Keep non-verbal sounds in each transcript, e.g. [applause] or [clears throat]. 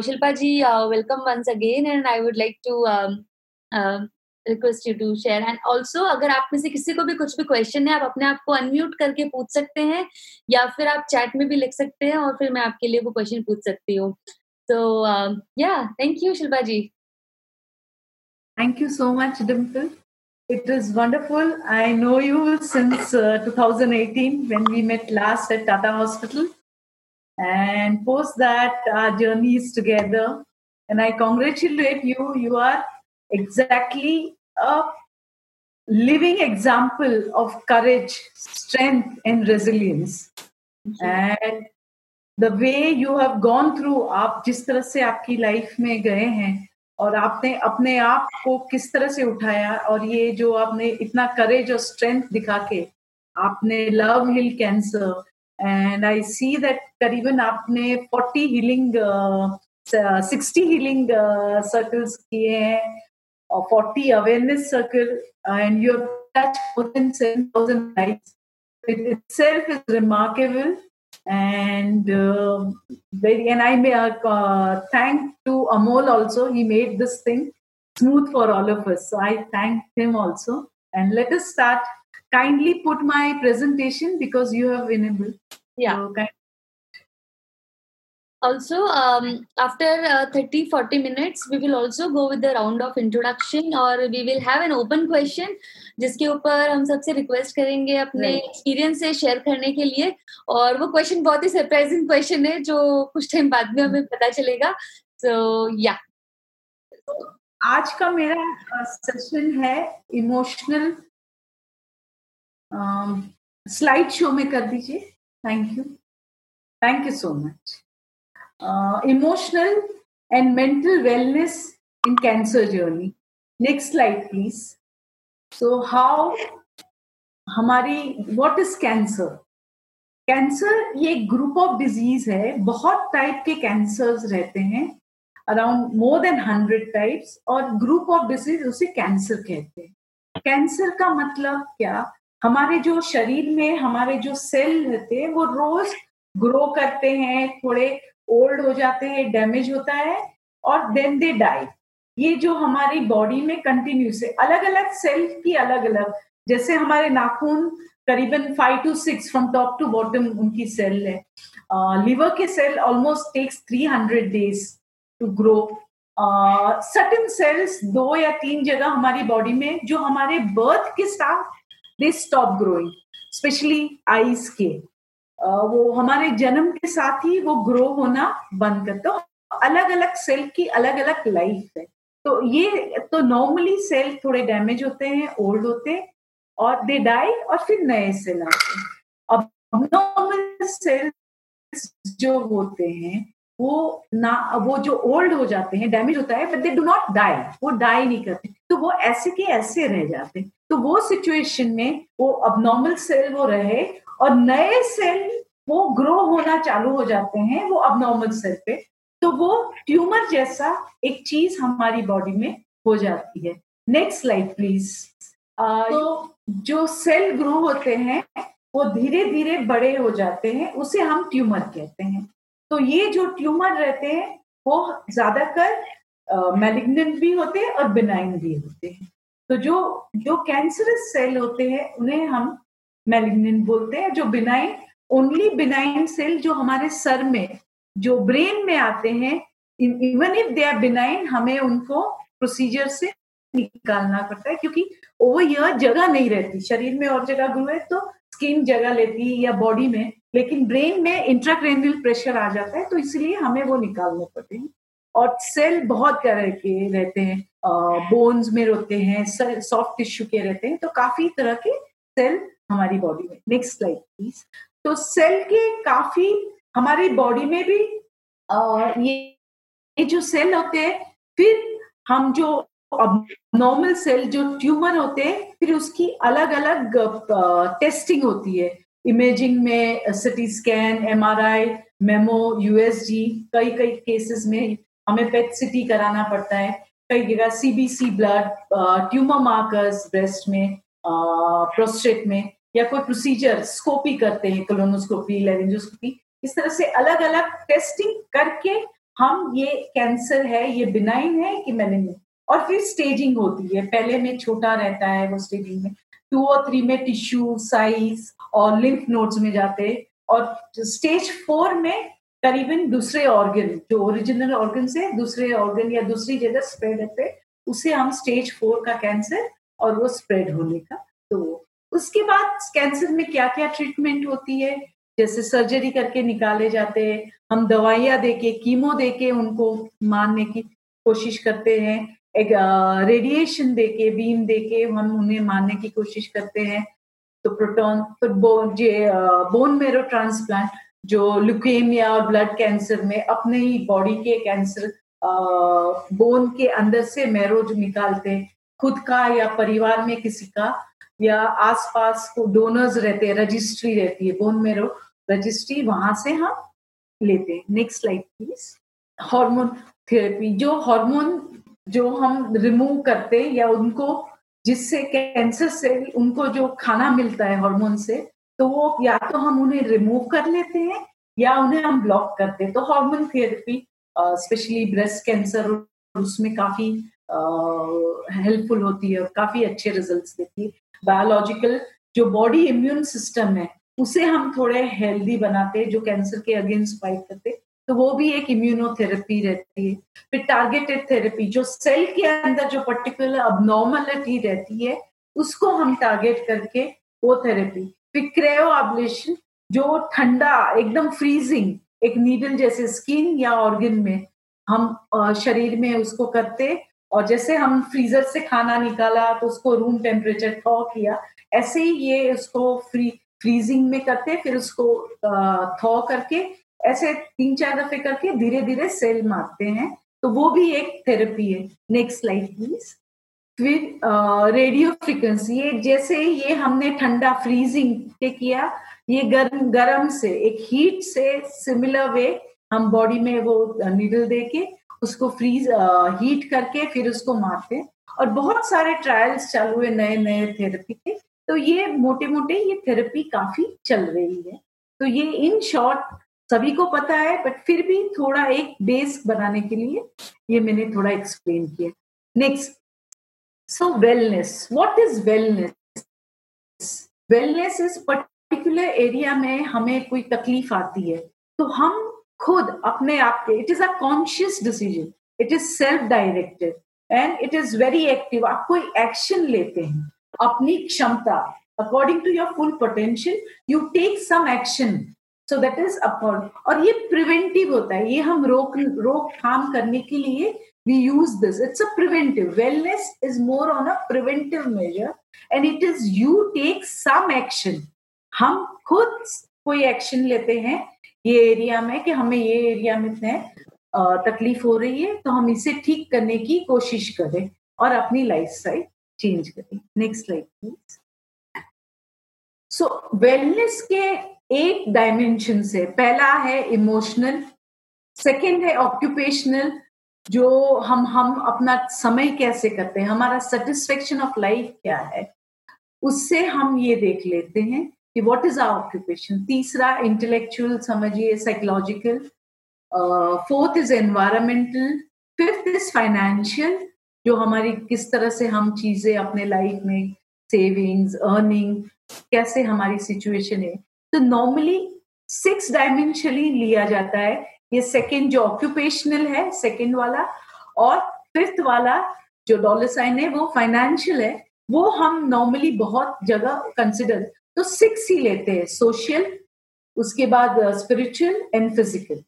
Shilpa ji, uh, welcome once again, and I would like to um, uh, request you to share. And also, अगर आप में से किसी को भी कुछ भी क्वेश्चन है आप अपने आप को अनम्यूट करके पूछ सकते हैं या फिर आप चैट में भी लिख सकते हैं और फिर मैं आपके लिए वो क्वेश्चन पूछ सकती हूँ तो या thank you Shilpa ji Thank you so much, Dimple. It is wonderful. I know you since uh, 2018 when we met last at Tata Hospital. And post that, our journey is together. And I congratulate you. You are exactly a living example of courage, strength, and resilience. And the way you have gone through, आप जिस तरह से आपकी life में गए हैं और आपने अपने आप को किस तरह से उठाया और ये जो आपने इतना करेज और स्ट्रेंथ दिखा के आपने love heal cancer and I see that करीबन आपने 40 हीलिंग सिक्सटी हीलिंग सर्कल्स किए हैं और 40 awareness circle and you touch more than 7000 lifes it itself is remarkable and uh, very and i may uh, thank to amol also he made this thing smooth for all of us so i thank him also and let us start kindly put my presentation because you have enabled yeah so, also um, after uh, 30 40 minutes we will also go with the round of introduction or we will have an open question जिसके ऊपर हम सबसे request करेंगे अपने experience से share करने के लिए और वो क्वेश्चन बहुत ही सरप्राइजिंग क्वेश्चन है जो कुछ टाइम बाद में हमें पता चलेगा सो so, या yeah. आज का मेरा सेशन है इमोशनल स्लाइड शो में कर दीजिए। Thank you thank you so much emotional and mental wellness in cancer journey next slide please so how हमारी व्हाट इज़ कैंसर कैंसर ये ग्रुप ऑफ़ डिज़ीज़ है। बहुत टाइप के कैंसर्स रहते हैं। Around more than hundred types और group of disease उसे cancer कहते हैं। कैंसर का मतलब क्या? हमारे जो शरीर में, हमारे जो सेल रहते हैं, वो रोज ग्रो करते हैं, थोड़े ओल्ड हो जाते हैं डैमेज होता है और देन दे डाई ये जो हमारी बॉडी में कंटिन्यू से अलग अलग सेल की अलग अलग जैसे हमारे नाखून करीबन five to six from top to bottom उनकी सेल है। लिवर के cell almost takes three hundred days to grow certain cells दो या तीन जगह हमारी बॉडी में, जो हमारे बर्थ के साथ they stop growing specially eyes के। वो हमारे जन्म के साथ ही वो ग्रो होना बंद करते तो अलग अलग सेल की अलग अलग लाइफ है। तो ये तो नॉर्मली सेल थोड़े डैमेज होते हैं ओल्ड होते हैं, और दे डाई और फिर नए सेल आते हैं। अब नॉर्मल सेल्स जो होते हैं, वो ना, वो जो ओल्ड हो जाते हैं डैमेज होता है but they do not die वो डाई नहीं करते। तो वो ऐसे के ऐसे रह जाते हैं। तो वो सिचुएशन में वो अब नॉर्मल सेल वो रहे और नए सेल वो ग्रो होना चालू हो जाते हैं वो अब नॉर्मल सेल पे तो वो ट्यूमर जैसा एक चीज़ हमारी बॉडी में हो जाती है। नेक्स्ट स्लाइड प्लीज़ तो जो सेल ग्रो होते हैं वो धीरे धीरे बड़े हो जाते हैं उसे हम ट्यूमर कहते हैं। तो ये जो ट्यूमर रहते हैं वो ज़्यादातर मेलिग्नेंट भी होते हैं और बिनाइन भी होते हैं। तो जो जो कैंसरस सेल होते हैं, उन्हें हम मेलिग्नेंट बोलते हैं, जो बिनाइन ओनली बिनाइन सेल जो हमारे सर में, जो ब्रेन में आते हैं even if they are benign हमें उनको प्रोसीजर से निकालना पड़ता है, क्योंकि वो यह जगह नहीं रहती। शरीर में और जगह ग्रो है तो स्किन जगह लेती है या बॉडी में, लेकिन ब्रेन में इंट्राक्रेनियल प्रेशर आ जाता है तो इसलिए हमें वो निकालने पड़ते हैं। और सेल बहुत तरह के रहते हैं बोन्स में रहते हैं सॉफ्ट टिश्यू के रहते हैं तो काफ़ी तरह के सेल हमारी बॉडी में। नेक्स्ट स्लाइड प्लीज़ तो सेल के काफ़ी हमारी बॉडी में भी ये ये जो सेल होते हैं, फिर हम जो नॉर्मल सेल जो ट्यूमर होते हैं, फिर उसकी अलग अलग टेस्टिंग होती है। इमेजिंग में CT scan MRI mammo USG कई कई केसेस में हमें पेट सिटी कराना पड़ता है। कई जगह CBC blood tumor markers breast में प्रोस्टेट में या कोई प्रोसीजर स्कोपी करते हैं कोलोनोस्कोपी लेरेंजोस्कोपी इस तरह से अलग अलग टेस्टिंग करके हम ये कैंसर है, ये बिनाइन है कि मैंने और फिर स्टेजिंग होती है। पहले में छोटा रहता है वो स्टेजिंग में। टू और थ्री में टिश्यू साइज़ और लिम्फ नोड्स में जाते हैं। और स्टेज फोर में करीबन दूसरे ऑर्गन जो ओरिजिनल ऑर्गन से दूसरे ऑर्गन या दूसरी जगह स्प्रेड रहते उसे हम स्टेज फोर का कैंसर और वो स्प्रेड होने का। तो उसके बाद कैंसर में क्या क्या ट्रीटमेंट होती है? जैसे सर्जरी करके निकाले जाते हैं, हम दवाइयाँ देके कीमो देके उनको मारने की कोशिश करते हैं, एक रेडिएशन देके बीम देके हम उन्हें मारने की कोशिश करते हैं। तो प्रोटॉन बोन जे बोन मेरो ट्रांसप्लांट जो लुकेमिया और ब्लड कैंसर में अपने ही बॉडी के कैंसर बोन के अंदर से मेरो जो निकालते खुद का या परिवार में किसी का, या आसपास को डोनर्स रहते हैं रजिस्ट्री रहती है बोन मेरो रजिस्ट्री वहाँ से हम लेते हैं। Next slide please hormone therapy जो हार्मोन जो हम रिमूव करते या उनको, जिससे कैंसर से उनको जो खाना मिलता है हार्मोन से तो या तो हम उन्हें रिमूव कर लेते हैं या उन्हें हम ब्लॉक करते हैं तो hormone therapy specially breast cancer उसमें काफ़ी हेल्पफुल uh, होती है और काफ़ी अच्छे रिजल्ट्स देती है। बायोलॉजिकल जो बॉडी इम्यून सिस्टम है उसे हम थोड़े हेल्दी बनाते हैं जो कैंसर के अगेंस्ट फाइट करते तो वो भी एक इम्यूनोथेरेपी रहती है। फिर टारगेटेड थेरेपी जो सेल के अंदर जो पर्टिकुलर अबनॉर्मलिटी रहती है उसको हम टारगेट करके वो थेरेपी फिर क्रेयो एब्लेशन जो ठंडा, एकदम फ्रीजिंग एक नीडल जैसे स्किन या ऑर्गन में हम शरीर में उसको करते और जैसे हम फ्रीजर से खाना निकाला तो उसको रूम टेम्परेचर थॉ किया, ऐसे ही ये उसको फ्री फ्रीजिंग में करते, फिर उसको थॉ करके, ऐसे तीन चार दफे करके धीरे धीरे सेल मारते हैं। तो वो भी एक थेरेपी है। नेक्स्ट स्लाइड प्लीज़ फिर रेडियो फ्रिक्वेंसी ये जैसे ये हमने ठंडा फ्रीजिंग के किया, ये गर्म गर्म से, एक हीट से सिमिलर वे हम बॉडी में वो नीडल दे के उसको फ्रीज हीट करके फिर उसको मारते और बहुत सारे ट्रायल्स चालू है नए नए थेरेपी के। तो ये मोटे मोटे ये थेरेपी काफ़ी चल रही है। तो ये इन शॉर्ट सभी को पता है बट फिर भी थोड़ा एक बेस बनाने के लिए ये मैंने थोड़ा एक्सप्लेन किया। Next so wellness what is wellness wellness is particular area में हमें कोई तकलीफ़ आती है तो हम खुद अपने आप के it is a conscious decision it is self directed and it is very active आप कोई एक्शन लेते हैं, अपनी क्षमता according to your full potential you take some action so that is अपॉर्ड और ये प्रिवेंटिव होता है, ये हम रोक, रोकथाम करने के लिए we use this it's a preventive wellness is more on a preventive measure and it is you take some action हम खुद कोई एक्शन लेते हैं ये एरिया में कि हमें ये एरिया में है तकलीफ़ हो रही है तो हम इसे ठीक करने की कोशिश करें और अपनी लाइफ स्टाइल चेंज करें। Next slide please so wellness के एक डायमेंशन से पहला है इमोशनल सेकंड है ऑक्यूपेशनल जो हम हम अपना समय कैसे करते हैं, हमारा सेटिस्फेक्शन ऑफ़ लाइफ क्या है, उससे हम ये देख लेते हैं कि व्हाट इज़ आवर ऑक्यूपेशन तीसरा इंटेलेक्चुअल समझिए psychological fourth is environmental fifth is financial जो हमारी किस तरह से हम चीज़ें अपने लाइफ में सेविंग्स अर्निंग कैसे हमारी सिचुएशन है। तो नॉर्मली सिक्स डायमेंशनली लिया जाता है ये सेकेंड जो ऑक्यूपेशनल है सेकेंड वाला, और फिफ्थ वाला जो डॉलर साइन है, वो फाइनेंशियल है, वो हम नॉर्मली बहुत जगह कंसिडर तो सिक्स ही लेते हैं सोशल उसके बाद स्पिरिचुअल एंड फ़िज़िकल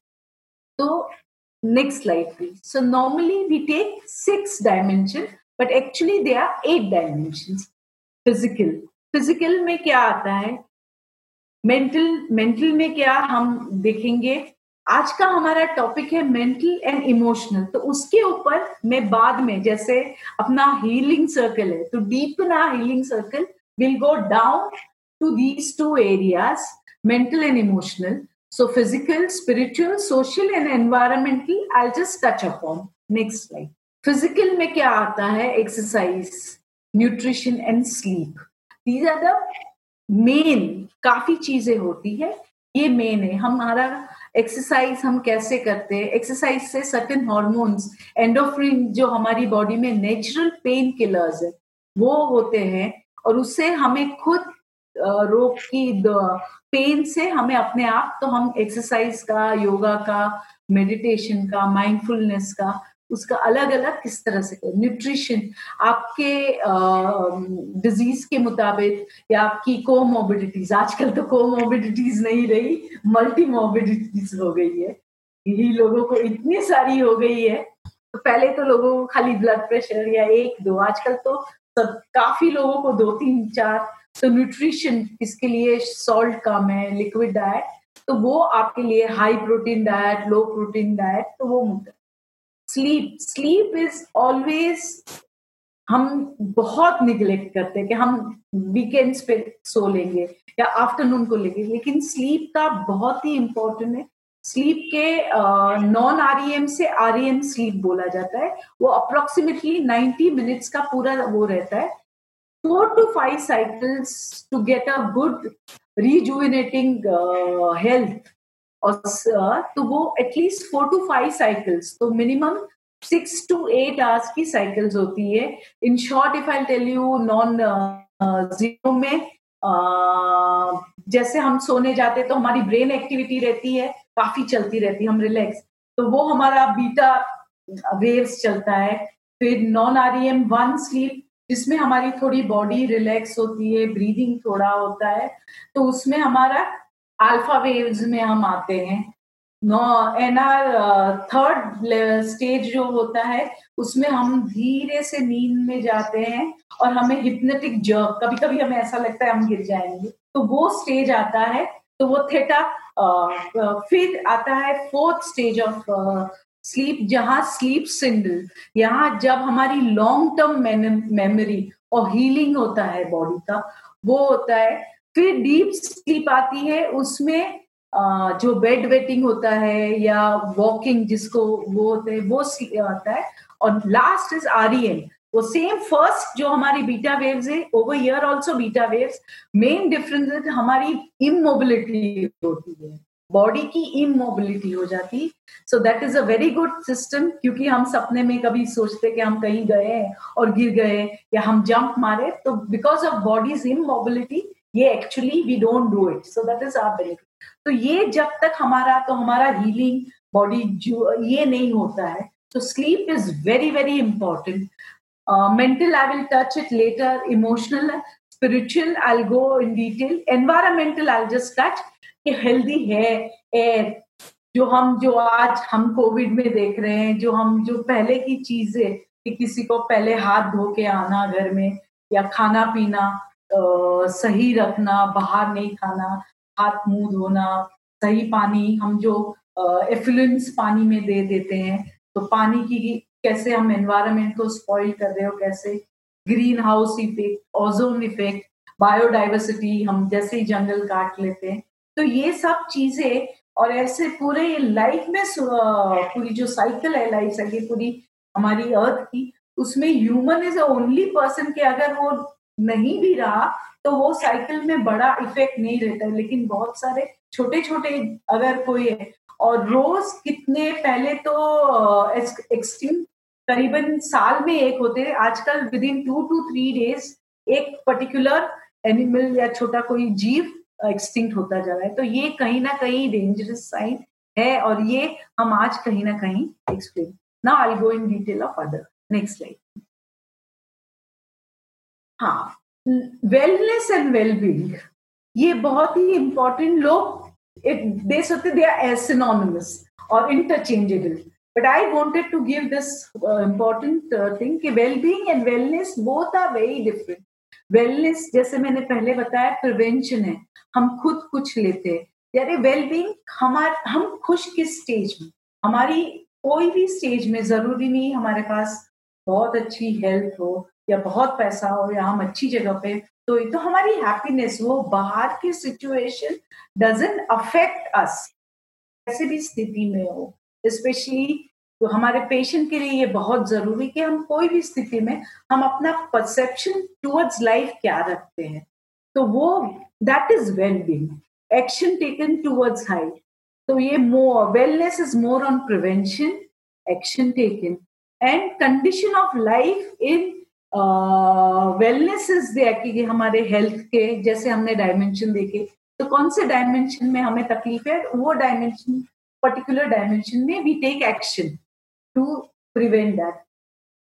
तो next slide please so normally we take six dimension but actually they are eight dimension physical physical में क्या आता है? मेंटल मेंटल में क्या हम देखेंगे? आज का हमारा टॉपिक है मेंटल एंड इमोशनल तो उसके ऊपर मैं बाद में, जैसे अपना हीलिंग सर्कल है तो डीप ना healing circle will go down to these two areas mental and emotional so physical spiritual social and environmental I just touch upon next slide physical में क्या आता है? Exercise nutrition and sleep these are the main काफ़ी चीज़ें होती है। ये main है। हमारा एक्सरसाइज हम कैसे करते हैं? एक्सरसाइज से सर्टन हॉर्मोन्स एंडोफ्रिन जो हमारी बॉडी में नेचुरल पेन किलर्स है, वो होते हैं और उससे हमें खुद रोग की पेन से हमें अपने आप तो हम एक्सरसाइज का योगा का मेडिटेशन का माइंडफुलनेस का उसका अलग अलग किस तरह से करें? न्यूट्रिशन आपके डिज़ीज़ के मुताबिक या आपकी कोमोबिडिटीज आजकल तो कोमोबिडिटीज नहीं रही मल्टी मोबिडिटीज हो गई है। यही लोगों को इतनी सारी हो गई है। तो पहले तो लोगों को खाली ब्लड प्रेशर या एक, दो, आजकल तो सब, काफ़ी लोगों को दो, तीन, चार तो न्यूट्रिशन इसके लिए सॉल्ट कम है लिक्विड डाइट तो वो आपके लिए high protein diet low protein diet तो वो मुद्दा स्लीप स्लीप इज़ ऑलवेज हम बहुत निग्लेक्ट करते हैं कि हम वीकेंड्स पे सो लेंगे या आफ्टरनून को लेंगे। लेकिन स्लीप का बहुत ही इंपॉर्टेंट है। स्लीप के नॉन आरईएम से आरईएम स्लीप बोला जाता है। वो अप्रोक्सीमेटली 90 मिनट्स का पूरा वो रहता है। Four to five cycles to get a good rejuvenating health और तो वो at least four to five cycles तो minimum six to eight hours की साइकिल्स होती है. In short if I tell you non zero में uh, जैसे हम सोने जाते तो हमारी ब्रेन एक्टिविटी रहती है काफ़ी चलती रहती है हम रिलैक्स तो वो हमारा बीटा वेव्स चलता है. फिर non R E M one sleep जिसमें हमारी थोड़ी बॉडी रिलैक्स होती है ब्रीदिंग थोड़ा होता है. तो उसमें हमारा अल्फ़ा वेव्स में हम आते हैं। No N R third stage जो होता है उसमें हम धीरे से नींद में जाते हैं और हमें हिप्नेटिक जर्क कभी कभी हमें ऐसा लगता है हम गिर जाएँगे। तो वो स्टेज आता है तो वो थेटा uh, फिर आता है फोर्थ स्टेज ऑफ़ स्लीप जहाँ स्लीप सिंडल यहाँ जब हमारी लॉन्ग टर्म मेमोरी और हीलिंग होता है बॉडी का वो होता है फिर डीप स्लीप आती है, उसमें जो बेड वेटिंग होता है या वॉकिंग जिसको वो होते हैं, वो आता है। और लास्ट इज़ आरियन वो सेम फ़र्स्ट जो हमारी बीटा वेव्स है over year also beta waves main difference हमारी इमोबिलिटी होती है। बॉडी की इमोबिलिटी हो जाती। So that is a very good system क्योंकि हम सपने में कभी सोचते कि हम कहीं गए और गिर गए या हम जंप मारे तो बिकॉज़ ऑफ़ बॉडीज इमोबिलिटी ये actually we don't do it so that is our benefit तो ये जब तक हमारा तो हमारा हीलिंग बॉडी जो, ये नहीं होता है तो sleep is very very important mental I will touch it later emotional spiritual I go in detail environmental I just touch कि हेल्दी है एयर जो हम, जो आज हम कोविड में देख रहे हैं, जो हम, जो पहले की चीज़ें कि किसी को पहले हाथ धो के आना घर में या खाना पीना सही रखना, बाहर नहीं खाना, हाथ मुँह धोना, सही पानी हम जो एफ्लुएंस पानी में दे देते हैं तो पानी की कैसे हम एनवायरमेंट को स्पॉइल कर रहे हो, कैसे? Green house effect ozone effect biodiversity हम जैसे ही जंगल काट लेते हैं। तो ये सब चीज़ें और ऐसे पूरे लाइफ में पूरी जो साइकिल है लाइफ साइकिल पूरी हमारी अर्थ की, उसमें ह्यूमन इज़ ओनली पर्सन के अगर वो नहीं भी रहा तो वो साइकिल में बड़ा इफ़ेक्ट नहीं रहता। है लेकिन बहुत सारे छोटे छोटे अगर कोई है, और रोज कितने, पहले तो एक्सट्रीम करीबन साल में एक होते हैं। आजकल within two two three days एक पर्टिकुलर एनिमल या छोटा कोई जीव एक्सटिंक्ट होता जा रहा है। तो ये कहीं ना कहीं डेंजरस साइन है, और ये हम आज कहीं ना कहीं एक्सप्लेन ना I go in detail of other next slide हाँ वेलनेस एंड वेलबींग ये बहुत ही इंपॉर्टेंट लोग दे सकते दे आर एसिनोनिमस और interchangeable but I wanted to give this important thing wellbeing and wellness both are very different wellness जैसे मैंने पहले बताया प्रिवेंशन है। हम खुद कुछ लेते हैं। यानी वेलबींग हमारे, हम खुश किस स्टेज में? हमारी कोई भी स्टेज में ज़रूरी नहीं, हमारे पास बहुत अच्छी हेल्थ हो या बहुत पैसा हो या हम अच्छी जगह पे तो तो हमारी हैप्पीनेस वो बाहर की सिचुएशन डजेंट अफेक्ट अस कैसे भी स्थिति में हो स्पेशली तो हमारे पेशेंट के लिए ये बहुत ज़रूरी कि हम कोई भी स्थिति में हम अपना परसेप्शन टुवर्ड्स लाइफ क्या रखते हैं। तो वो that is well being action taken towards height तो ये more wellness is more on prevention action taken and condition of life in wellness is कि हमारे हेल्थ के, जैसे हमने डायमेंशन देखे तो कौन से डायमेंशन में हमें तकलीफ़ है? वो डायमेंशन पर्टिकुलर डायमेंशन में we take action to prevent that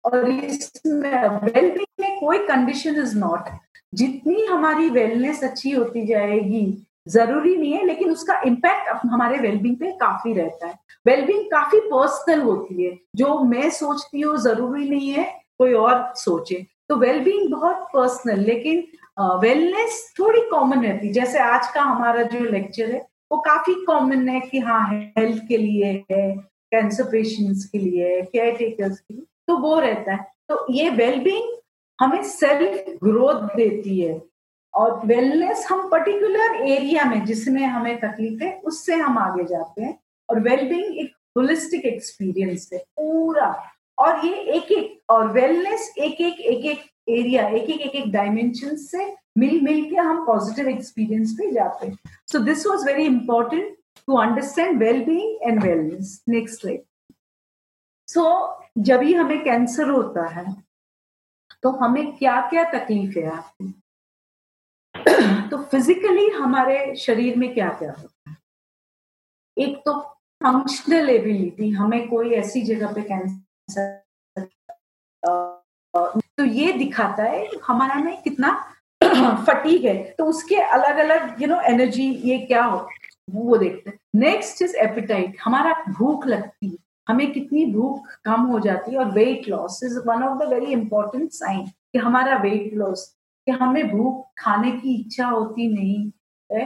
और इसमें वेलबींग में कोई कंडीशन इज़ नॉट जितनी हमारी वेलनेस अच्छी होती जाएगी, ज़रूरी नहीं है, लेकिन उसका इम्पैक्ट हमारे वेलबींग पे काफ़ी रहता है। वेलबींग काफ़ी पर्सनल होती है। जो मैं सोचती हूँ, ज़रूरी नहीं है कोई और सोचे। तो वेलबींग बहुत पर्सनल लेकिन वेलनेस थोड़ी कॉमन रहती है। जैसे आज का हमारा जो लेक्चर है, वो काफ़ी कॉमन है कि हाँ हेल्थ के लिए है कैंसर पेशेंट्स के लिए है केयर टेकर्स के लिए तो वो रहता है। तो ये वेलबींग हमें सेल्फ ग्रोथ देती है। और वेलनेस हम पर्टिकुलर एरिया में, जिसमें हमें तकलीफ़ है, उससे हम आगे जाते हैं। और वेलबींग एक होलिस्टिक एक्सपीरियंस है, पूरा। और ये एक एक, और वेलनेस एक एक एक एक एरिया एक एक एक एक डायमेंशन से मिल मिल के हम पॉजिटिव एक्सपीरियंस पे जाते हैं। So this was very important to understand well being and wellness next like so जब ही हमें कैंसर होता है तो हमें क्या क्या तकलीफ़ है आपकी? तो फिजिकली हमारे शरीर में क्या क्या होता है? एक तो फंक्शनल एबिलिटी हमें कोई ऐसी जगह पे कैंसर तो ये दिखाता है हमारा में कितना [clears throat] फटीक है। तो उसके अलग अलग यू नो एनर्जी ये क्या हो, वो देखते हैं। नेक्स्ट इज़ एपिटाइट हमारा भूख लगती है। हमें कितनी भूख कम हो जाती है और weight loss is one of the very important sign कि हमारा वेट लॉस कि हमें भूख खाने की इच्छा होती नहीं है।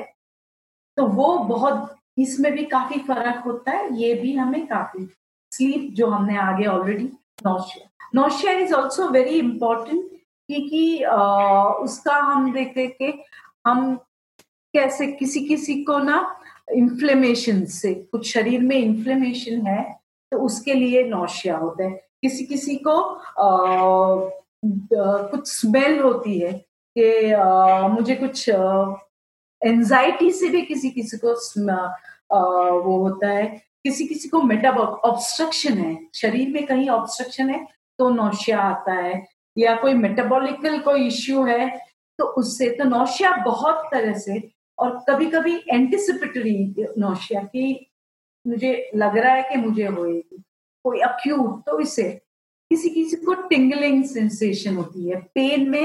तो वो बहुत, इसमें भी काफ़ी फ़र्क होता है, ये भी हमें काफ़ी स्लीप जो हमने आगे already nausea nausea is also very important क्योंकि उसका हम देखते कि हम कैसे किसी किसी को ना इन्फ्लेमेशन से कुछ शरीर में इन्फ्लेमेशन है तो उसके लिए नौशिया होता है। किसी किसी को आ, कुछ स्मेल होती है कि मुझे कुछ एंजाइटी से भी किसी किसी को आ, वो होता है। किसी किसी को मेटाबॉल ऑब्स्ट्रक्शन है। शरीर में कहीं ऑब्स्ट्रक्शन है तो नौशिया आता है या कोई मेटाबॉलिकल कोई इश्यू है तो उससे तो नौशिया बहुत तरह से और कभी कभी एंटिसिपेटरी नौशिया की मुझे लग रहा है कि मुझे होएगी कोई अक्यूट तो इससे किसी किसी को टिंगलिंग सेंसेशन होती है। पेन में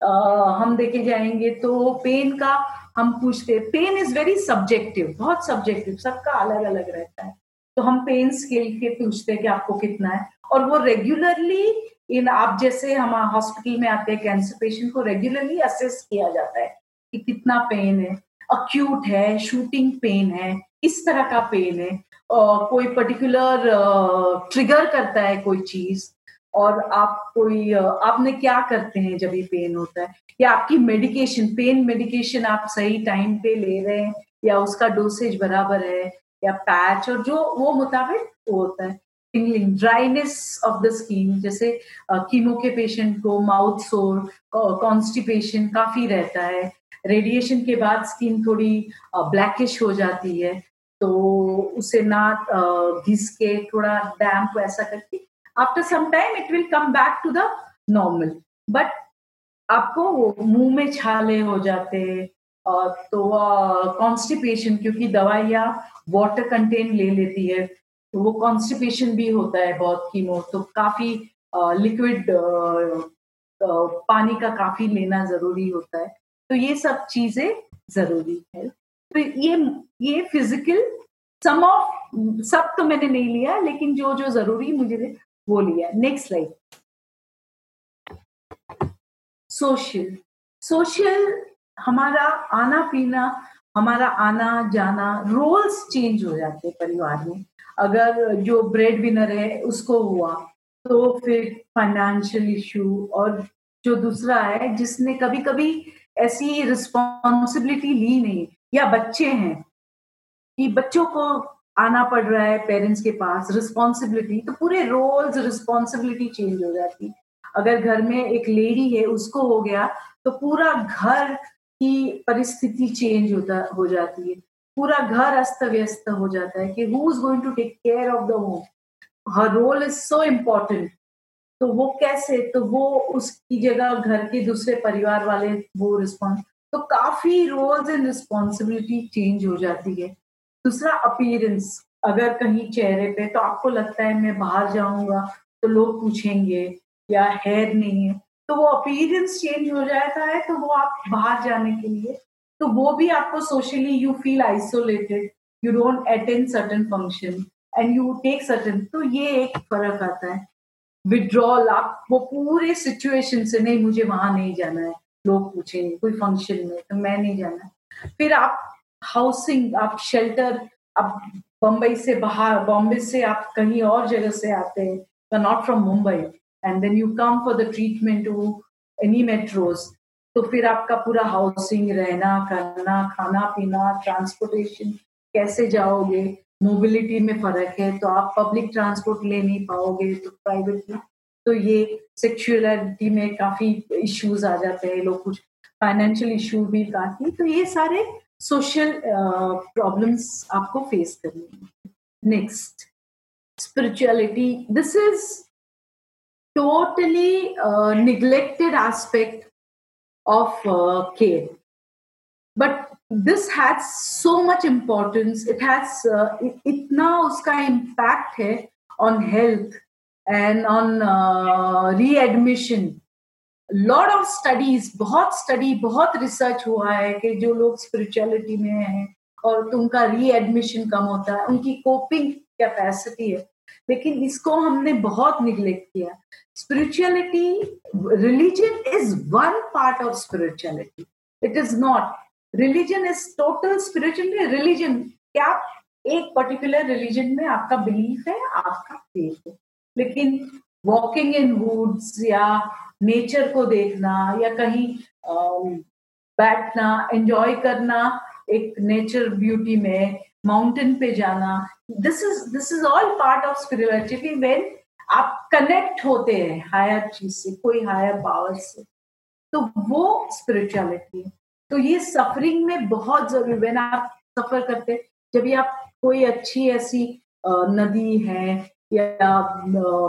आ, हम देखे जाएँगे तो पेन का हम पूछते पेन इज़ वेरी सब्जेक्टिव बहुत सब्जेक्टिव सबका अलग अलग रहता है। तो हम पेन स्केल के पूछते हैं कि आपको कितना है, और वो रेगुलरली इन आप जैसे हम हॉस्पिटल में आते हैं कैंसर पेशेंट को रेगुलरली असेस किया जाता है कि कितना पेन है अक्यूट है शूटिंग पेन है, इस तरह का पेन है कोई पर्टिकुलर ट्रिगर करता है कोई चीज़ और आप कोई आपने क्या करते हैं जब ये पेन होता है? या आपकी मेडिकेशन पेन मेडिकेशन आप सही टाइम पे ले रहे हैं या उसका डोसेज बराबर है या पैच और जो वो मुताबिक वो होता है? Tingling dryness of the skin जैसे कीमो के पेशेंट को माउथ सोर कॉन्स्टिपेशन काफ़ी रहता है। रेडिएशन के बाद स्किन थोड़ी ब्लैकिश हो जाती है तो उसे ना घिस के, थोड़ा डैम्प ऐसा करके after some time it will come back to the normal but आपको मुँह में छाले हो जाते और तो कॉन्स्टिपेशन क्योंकि दवाइयाँ वाटर कंटेन ले लेती है तो वो कॉन्स्टिपेशन भी होता है बहुत कीमो तो काफ़ी लिक्विड पानी का काफ़ी लेना ज़रूरी होता है। तो ये सब चीज़ें ज़रूरी है। तो ये ये फ़िज़िकल सम ऑफ़ सब तो मैंने नहीं लिया, लेकिन जो जो ज़रूरी मुझे वो लिया नेक्स्ट लाइफ सोशल सोशल हमारा आना पीना, हमारा आना जाना रोल्स चेंज हो जाते हैं परिवार में। अगर जो ब्रेड विनर है, उसको हुआ तो फिर फाइनेंशियल इशू और जो दूसरा है, जिसने कभी कभी ऐसी रिस्पॉन्सिबिलिटी ली नहीं, या बच्चे हैं, कि बच्चों को आना पड़ रहा है पेरेंट्स के पास रिस्पॉन्सिबिलिटी तो पूरे रोल्स रिस्पॉन्सिबिलिटी चेंज हो जाती। अगर घर में एक लेडी है, उसको हो गया तो पूरा घर की परिस्थिति चेंज होता, हो जाती है। पूरा घर अस्त व्यस्त हो जाता है कि who is going to take care of the home her role is so important तो वो कैसे? तो वो उसकी जगह घर के दूसरे परिवार वाले वो रिस्पॉन्स तो काफ़ी रोल्स एंड रिस्पॉन्सिबिलिटी चेंज हो जाती है। दूसरा अपीयरेंस अगर कहीं चेहरे पे तो आपको लगता है मैं बाहर जाऊँगा तो लोग पूछेंगे, या हेयर नहीं है। तो वो अपीयरेंस चेंज हो जाता है तो वो आप बाहर जाने के लिए तो वो भी आपको socially you feel isolated you don't attend certain function and you take certain तो ये एक फ़र्क आता है। विड्रॉल आप वो पूरे सिचुएशन से, नहीं, मुझे वहाँ नहीं जाना है, लोग पूछेंगे, कोई फ़ंक्शन में तो मैं नहीं जाना। फिर आप हाउसिंग, आप शेल्टर आप बम्बई से बाहर, बॉम्बे से आप कहीं और जगह से आते हैं not from Mumbai. And then you come for the treatment to any metros तो फिर आपका पूरा हाउसिंग रहना, करना, खाना पीना ट्रांसपोर्टेशन कैसे जाओगे? मोबिलिटी में फ़र्क है तो आप पब्लिक ट्रांसपोर्ट ले नहीं पाओगे तो प्राइवेट में। तो ये सेक्सुअलिटी में काफ़ी इश्यूज़ आ जाते हैं, लोग कुछ फाइनेंशियल इशू भी काफ़ी। तो ये सारे सोशल प्रॉब्लम्स uh, आपको फेस करनी next spirituality this is totally uh, neglected aspect of uh, care but this has so much importance it has uh, itna uska impact hai on health and on uh, readmission lot of studies बहुत study बहुत research हुआ है कि जो लोग spirituality में हैं और उनका रीएडमिशन कम होता है, उनकी कोपिंग कैपेसिटी है। लेकिन इसको हमने बहुत निग्लेक्ट किया। Spirituality religion is one part of spirituality it is not religion is total spiritual religion क्या एक पर्टिकुलर रिलीजन में आपका बिलीफ है, आपका फेथ है। लेकिन वॉकिंग इन वुड्स या नेचर को देखना या कहीं बैठना एंजॉय करना एक नेचर ब्यूटी में माउंटेन पे जाना this is this is all part of spirituality when आप कनेक्ट होते हैं हायर चीज़ से, कोई हायर पावर से। तो वो स्पिरिचुअलिटी है। तो ये सफरिंग में बहुत ज़रूरी वेन आप सफ़र करते जब भी आप कोई अच्छी ऐसी नदी है या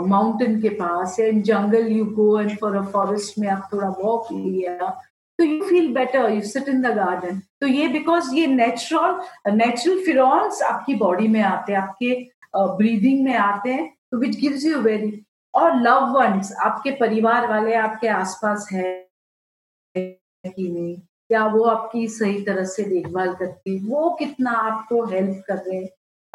माउंटेन के पास या in jungle you go and for a forest में आप थोड़ा वॉक लिया तो you feel better you sit in the garden तो ये बिकॉज़ ये नेचुरल नेचुरल फिरॉन्स आपकी बॉडी में आते हैं आपके ब्रीदिंग uh, में आते हैं तो विच गिव्स यू वेरी और लव वंस आपके परिवार वाले आपके आसपास है कि नहीं या वो आपकी सही तरह से देखभाल करते वो कितना आपको हेल्प कर रहे हैं।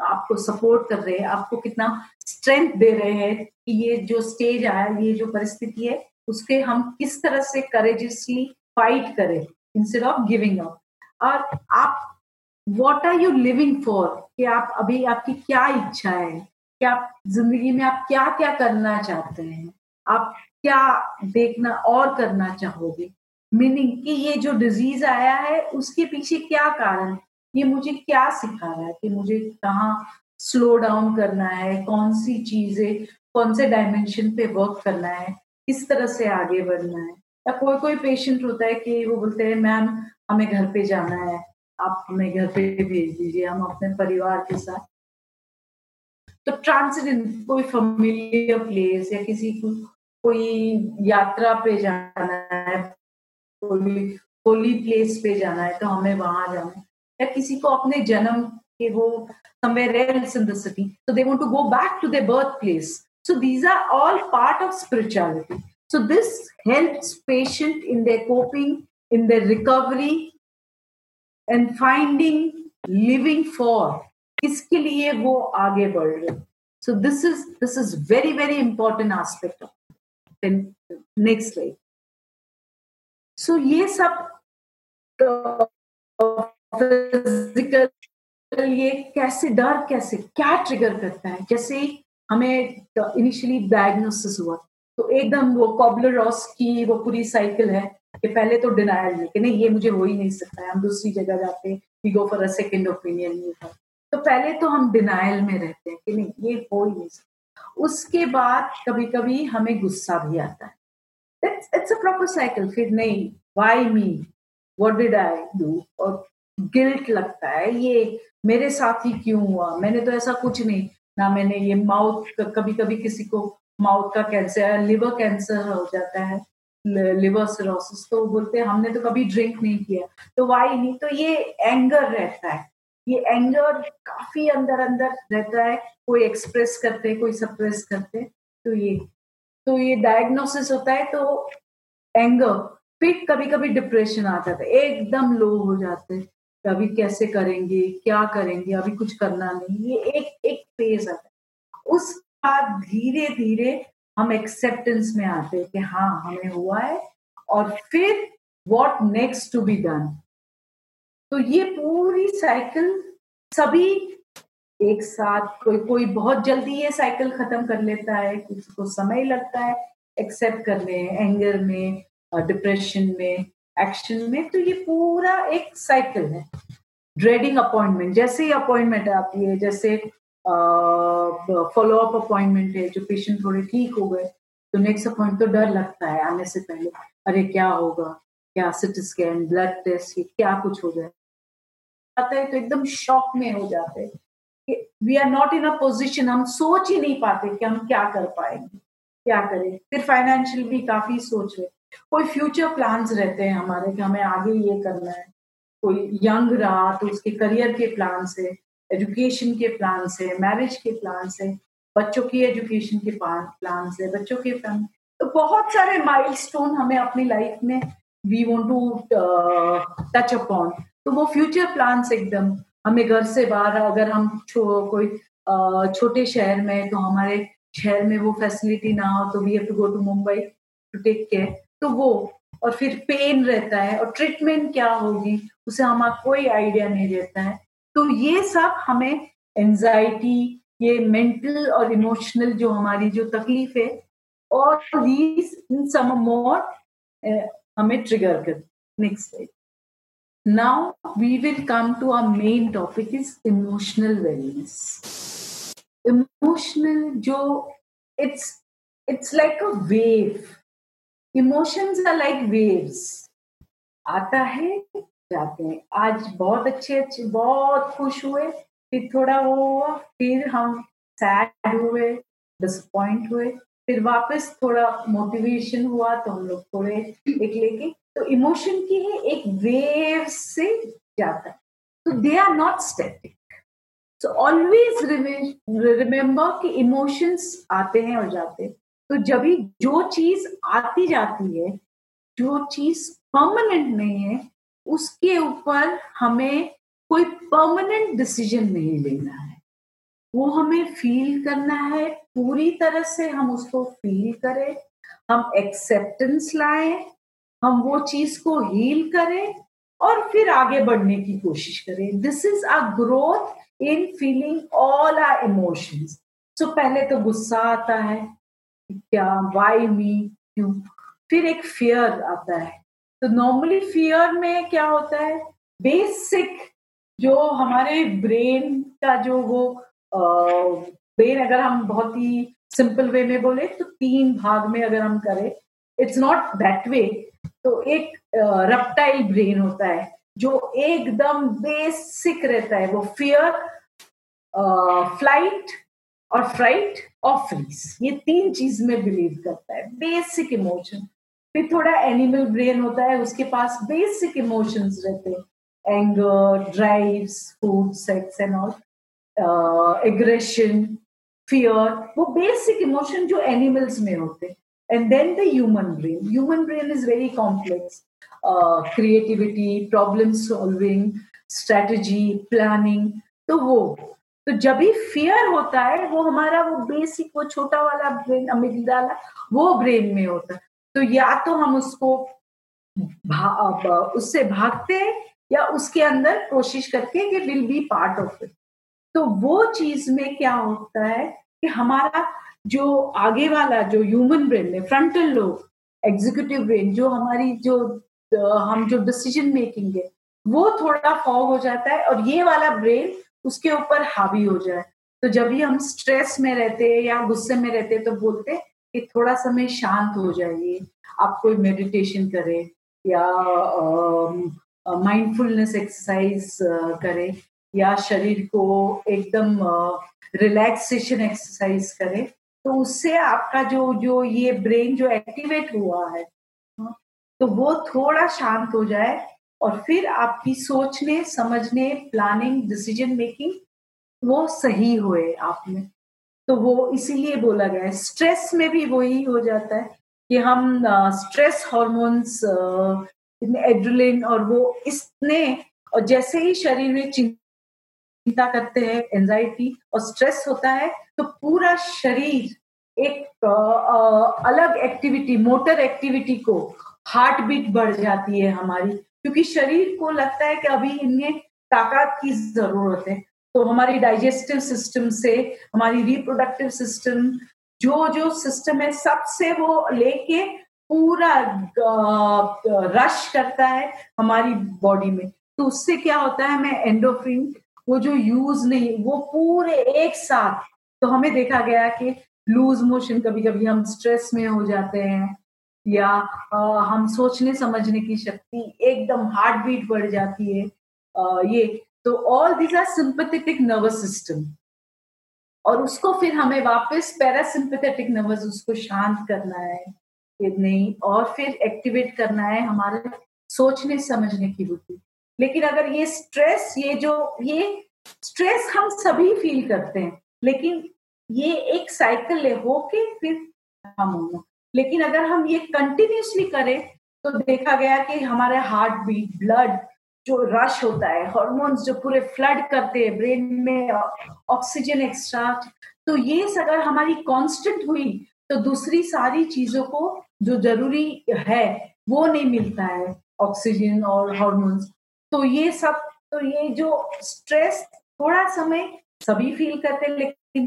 आपको सपोर्ट कर रहे हैं, आपको कितना स्ट्रेंथ दे रहे हैं कि ये जो स्टेज आया, ये जो परिस्थिति है, उसके हम किस तरह से करेजियसली फाइट करें इंस्टेड ऑफ़ गिविंग अप और आप what are you living for कि आप अभी आपकी क्या इच्छा है? कि आप ज़िंदगी में आप क्या क्या करना चाहते हैं? आप क्या देखना और करना चाहोगे? मीनिंग कि ये जो डिज़ीज़ आया है, उसके पीछे क्या कारण ये मुझे क्या सिखा रहा है कि मुझे कहाँ स्लो डाउन करना है, कौन सी चीज़ें, कौन से डायमेंशन पे वर्क करना है, किस तरह से आगे बढ़ना है? या कोई कोई पेशेंट होता है कि वो बोलते हैं, मैम, हमें घर पे जाना है, आप हमें घर पे भेज दीजिए, हम अपने परिवार के साथ। तो ट्रांसिडेंट कोई फेमिलियर प्लेस या किसी को, कोई यात्रा पे जाना है, कोई होली प्लेस पे जाना है तो हमें वहाँ जाना है। या किसी को अपने जन्म के वो somewhere else in the city so they want to go back to their birthplace so these are all part of spirituality so this helps patient in their coping in their recovery and finding living for किसके लिए वो आगे बढ़ रहे this is this is very very important aspect of then next slide so ये सब physical ये कैसे डर, कैसे, क्या ट्रिगर करता है? जैसे हमें इनिशियली डायग्नोसिस हुआ तो एकदम वो कॉबलरॉस की वो पूरी साइकिल है कि पहले तो डिनायल में कि नहीं, ये मुझे हो ही नहीं सकता है, हम दूसरी जगह जाते we go for a second opinion तो पहले तो हम डिनायल में रहते हैं कि नहीं, ये हो ही नहीं सकता। उसके बाद कभी कभी हमें गुस्सा भी आता है। इट्स अ प्रॉपर साइकिल फिर नहीं why me what did I do और गिल्ट लगता है, ये मेरे साथ ही क्यों हुआ? मैंने तो ऐसा कुछ नहीं, ना मैंने ये माउथ कभी कभी किसी को माउथ का कैंसर, लिवर कैंसर हो जाता है लिवर सिरोसिस तो बोलते हैं, हमने तो कभी ड्रिंक नहीं किया। तो वाई नहीं? तो ये एंगर रहता है। ये एंगर काफ़ी अंदर अंदर रहता है, कोई एक्सप्रेस करते, कोई सप्रेस करते तो ये तो ये डायग्नोसिस होता है तो एंगर फिर कभी कभी डिप्रेशन आ जाता है, एकदम लो हो जाते अभी कैसे करेंगे, क्या करेंगे, अभी कुछ करना नहीं, ये एक एक फ़ेज़ है। उस बाद धीरे धीरे हम एक्सेप्टेंस में आते हैं कि हाँ हमें हुआ है और फिर what next to be done तो ये पूरी साइकिल सभी एक साथ, कोई कोई बहुत जल्दी ये साइकिल खत्म कर लेता है, किसी को समय लगता है एक्सेप्ट करने एंगर में डिप्रेशन में एक्शन में तो ये पूरा एक साइकिल है। ड्रेडिंग अपॉइंटमेंट जैसे ही अपॉइंटमेंट है, जैसे फॉलो अप अपॉइंटमेंट है, जो पेशेंट थोड़े ठीक हो गए तो नेक्स्ट अपॉइंट तो डर लगता है, आने से पहले, अरे क्या होगा, क्या सिटी स्कैन ब्लड टेस्ट ये क्या कुछ हो जाए आता है तो एकदम शॉक में हो जाते हैं कि we are not in a position हम सोच ही नहीं पाते कि हम क्या कर पाएँगे, क्या करें। फिर फाइनेंशियल भी काफ़ी सोच रहे कोई फ्यूचर प्लान्स रहते हैं हमारे कि हमें आगे ये करना है। कोई यंग रहा तो उसके करियर के प्लान से एजुकेशन के प्लान से मैरिज के प्लान से बच्चों की एजुकेशन के प्लान से बच्चों के प्लान तो बहुत सारे माइलस्टोन हमें अपनी लाइफ में we want to touch upon तो वो फ्यूचर प्लान्स एकदम हमें घर से बाहर अगर हम छो, कोई uh, छोटे शहर में तो हमारे शहर में वो फैसिलिटी ना हो तो we have to go to Mumbai to take care तो वो, और फिर पेन रहता है, और ट्रीटमेंट क्या होगी, उसे हमारा कोई आइडिया नहीं रहता है। तो ये सब हमें एंजाइटी ये मेंटल और इमोशनल जो हमारी जो तकलीफ़ है, और इन सम मोर हमें ट्रिगर कर next slide now we will come to our main topic is emotional wellness emotional जो it's it's like a wave emotions are like waves आता है, जाते हैं। आज बहुत अच्छे अच्छे, बहुत खुश हुए। फिर थोड़ा वो हुआ, फिर हम सैड हुए डिसपॉइंट हुए। फिर वापस थोड़ा मोटिवेशन हुआ तो हम लोग थोड़े एक लेके। तो इमोशन की है एक वेव से जाता है। तो they are not static so always remember कि इमोशंस आते हैं और जाते हैं। तो जब भी जो चीज़ आती जाती है, जो चीज़ परमानेंट नहीं है, उसके ऊपर हमें कोई परमानेंट डिसीज़न नहीं लेना है। वो हमें फील करना है, पूरी तरह से हम उसको फील करें, हम एक्सेप्टेंस लाए, हम वो चीज़ को हील करें और फिर आगे बढ़ने की कोशिश करें। This is a growth in feeling all our emotions so पहले तो गुस्सा आता है क्या वाई मी क्यों? फिर एक फियर आता है। तो नॉर्मली फियर में क्या होता है? बेसिक जो हमारे ब्रेन का जो वो ब्रेन अगर हम बहुत ही सिंपल वे में बोले तो तीन भाग में अगर हम करें इट्स नॉट दैट वे तो एक रप्टाइल ब्रेन होता है, जो एकदम बेसिक रहता है, वो फियर फ़्लाइट और फ्राइट और फ्रीज ये तीन चीज़ में बिलीव करता है. बेसिक इमोशन फिर थोड़ा एनिमल ब्रेन होता है, उसके पास बेसिक इमोशंस रहते हैं. Anger drive food sex and all aggression fear वो बेसिक इमोशन जो एनिमल्स में होते हैं. And then the human brain human brain is very complex creativity problem solving strategy planning तो वो तो जब भी फियर होता है वो हमारा वो बेसिक वो छोटा वाला ब्रेन अमिगडाला वो ब्रेन में होता है। तो या तो हम उसको भा, उससे भागते हैं या उसके अंदर कोशिश करके कि will be part of it तो वो चीज़ में क्या होता है कि हमारा जो आगे वाला जो ह्यूमन ब्रेन है फ्रंटल लोब एग्जीक्यूटिव ब्रेन जो हमारी जो हम जो डिसीज़न मेकिंग है वो थोड़ा फॉग हो जाता है और ये वाला ब्रेन उसके ऊपर हावी हो जाए। तो जब भी हम स्ट्रेस में रहते हैं या गुस्से में रहते हैं तो बोलते कि थोड़ा समय शांत हो जाइए आप कोई मेडिटेशन करें या माइंडफुलनेस एक्सरसाइज करें या शरीर को एकदम रिलैक्सेशन एक्सरसाइज करें तो उससे आपका जो जो ये ब्रेन जो एक्टिवेट हुआ है हाँ, तो वो थोड़ा शांत हो जाए और फिर आपकी सोचने, समझने प्लानिंग डिसीज़न मेकिंग वो सही हुए आप में। तो वो इसीलिए बोला गया है। स्ट्रेस में भी वही हो जाता है कि हम स्ट्रेस हॉर्मोन्स एड्रिलिन और वो इसने, और जैसे ही शरीर में चिंता करते हैं एंजाइटी और स्ट्रेस होता है तो पूरा शरीर एक अलग एक्टिविटी मोटर एक्टिविटी को हार्ट बीट बढ़ जाती है हमारी। क्योंकि शरीर को लगता है कि अभी इनमें ताकत की ज़रूरत है। तो हमारी डाइजेस्टिव सिस्टम से, हमारी रिप्रोडक्टिव सिस्टम जो जो सिस्टम है, सबसे वो लेके पूरा रश करता है हमारी बॉडी में। तो उससे क्या होता है, मैं एंडोफ्रीन वो जो यूज़ नहीं, वो पूरे एक साथ तो हमें देखा गया कि लूज मोशन कभी कभी हम स्ट्रेस में हो जाते हैं। या आ, हम सोचने समझने की शक्ति एकदम हार्ट बीट बढ़ जाती है आ, ये। तो all these are sympathetic nervous system और उसको फिर हमें वापस पैरासिम्पथेटिक नर्वस उसको शांत करना है फिर नहीं और फिर एक्टिवेट करना है हमारे सोचने समझने की बुद्धि। लेकिन अगर ये स्ट्रेस ये जो ये स्ट्रेस हम सभी फील करते हैं लेकिन ये एक साइकिल है होके फिर हम लेकिन अगर हम ये कंटिन्यूसली करें तो देखा गया कि हमारे हार्ट बीट ब्लड जो रश होता है हॉर्मोन्स जो पूरे फ्लड करते हैं ब्रेन में ऑक्सीजन एक्स्ट्रा तो ये अगर हमारी कांस्टेंट हुई तो दूसरी सारी चीज़ों को जो ज़रूरी है, वो नहीं मिलता है ऑक्सीजन और हॉर्मोन्स तो ये सब तो ये जो स्ट्रेस थोड़ा समय सभी फील करते हैं, लेकिन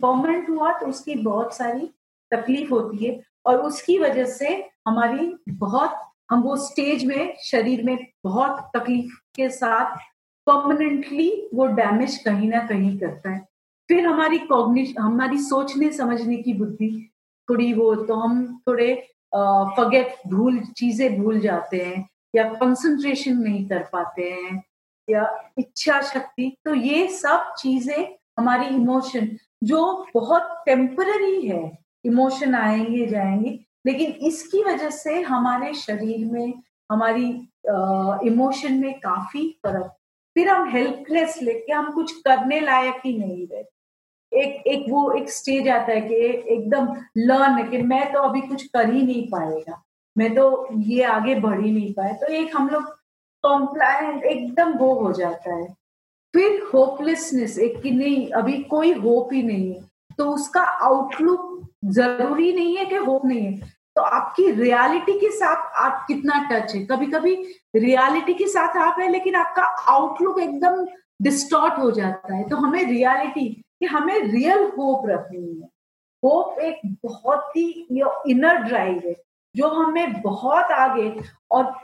परमानेंट हुआ तो उसकी बहुत सारी तकलीफ़ होती है। और उसकी वजह से हमारी बहुत, हम वो स्टेज में, शरीर में बहुत तकलीफ़ के साथ परमानेंटली वो डैमेज कहीं ना कहीं करता है। फिर हमारी कॉग्निश हमारी सोचने समझने की बुद्धि थोड़ी वो तो हम थोड़े फगेट भूल, चीज़ें भूल जाते हैं या कंसंट्रेशन नहीं कर पाते हैं या इच्छा शक्ति तो ये सब चीज़ें हमारी इमोशन जो बहुत टेम्पररी है इमोशन आएँगे, जाएँगे। लेकिन इसकी वजह से हमारे शरीर में, हमारी इमोशन में काफ़ी फ़र्क। फिर हम हेल्पलेस लेके हम कुछ करने लायक ही नहीं रहे एक एक वो एक स्टेज आता है कि एकदम लर्न है कि मैं तो अभी कुछ कर ही नहीं पाएगा। मैं तो ये आगे बढ़ ही नहीं पाए तो एक हम लोग कॉम्प्लायंट एकदम वो हो जाता है। फिर होपलेसनेस एक कि नहीं, अभी कोई होप ही नहीं है। तो उसका आउटलुक ज़रूरी नहीं है कि होप नहीं है। तो आपकी रियलिटी के साथ आप कितना टच है? कभी कभी रियलिटी के साथ आप है, लेकिन आपका आउटलुक एकदम डिस्टॉर्ट हो जाता है। तो हमें रियलिटी कि हमें रियल होप रखनी है। होप एक बहुत ही इनर ड्राइव है, जो हमें बहुत आगे, और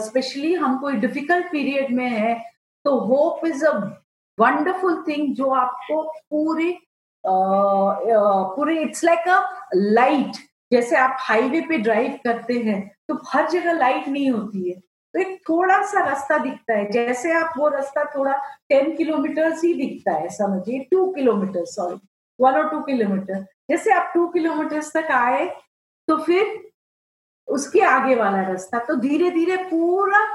स्पेशली हम कोई डिफ़िकल्ट पीरियड में है तो hope is a wonderful thing जो आपको पूरे पूरे इट्स लाइक अ लाइट जैसे आप हाईवे पे ड्राइव करते हैं तो हर जगह लाइट नहीं होती है। तो एक थोड़ा सा रास्ता दिखता है। जैसे आप वो रास्ता थोड़ा टेन किलोमीटर ही दिखता है, समझिए टू किलोमीटर सॉरी वन और टू किलोमीटर जैसे आप टू किलोमीटर तक आए तो फिर उसके आगे वाला रास्ता तो धीरे धीरे पूरा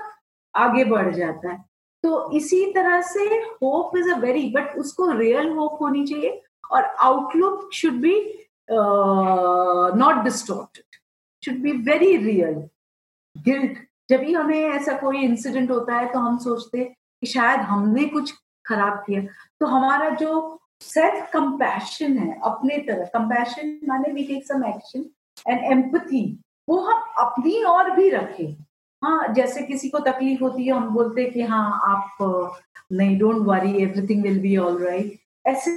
आगे बढ़ जाता है। तो इसी तरह से hope is a very but उसको रियल होप होनी चाहिए। और outlook should be not distorted should be very real guilt जब भी हमें ऐसा कोई इंसिडेंट होता है तो हम सोचते कि शायद हमने कुछ खराब किया। तो हमारा जो सेल्फ कंपैशन है, अपने तरह कंपैशन माने we take some action and empathy वो हम अपनी और भी रखें। हाँ जैसे किसी को तकलीफ़ होती है, हम बोलते हैं कि हाँ आप, नहीं don't worry everything will be all right ऐसे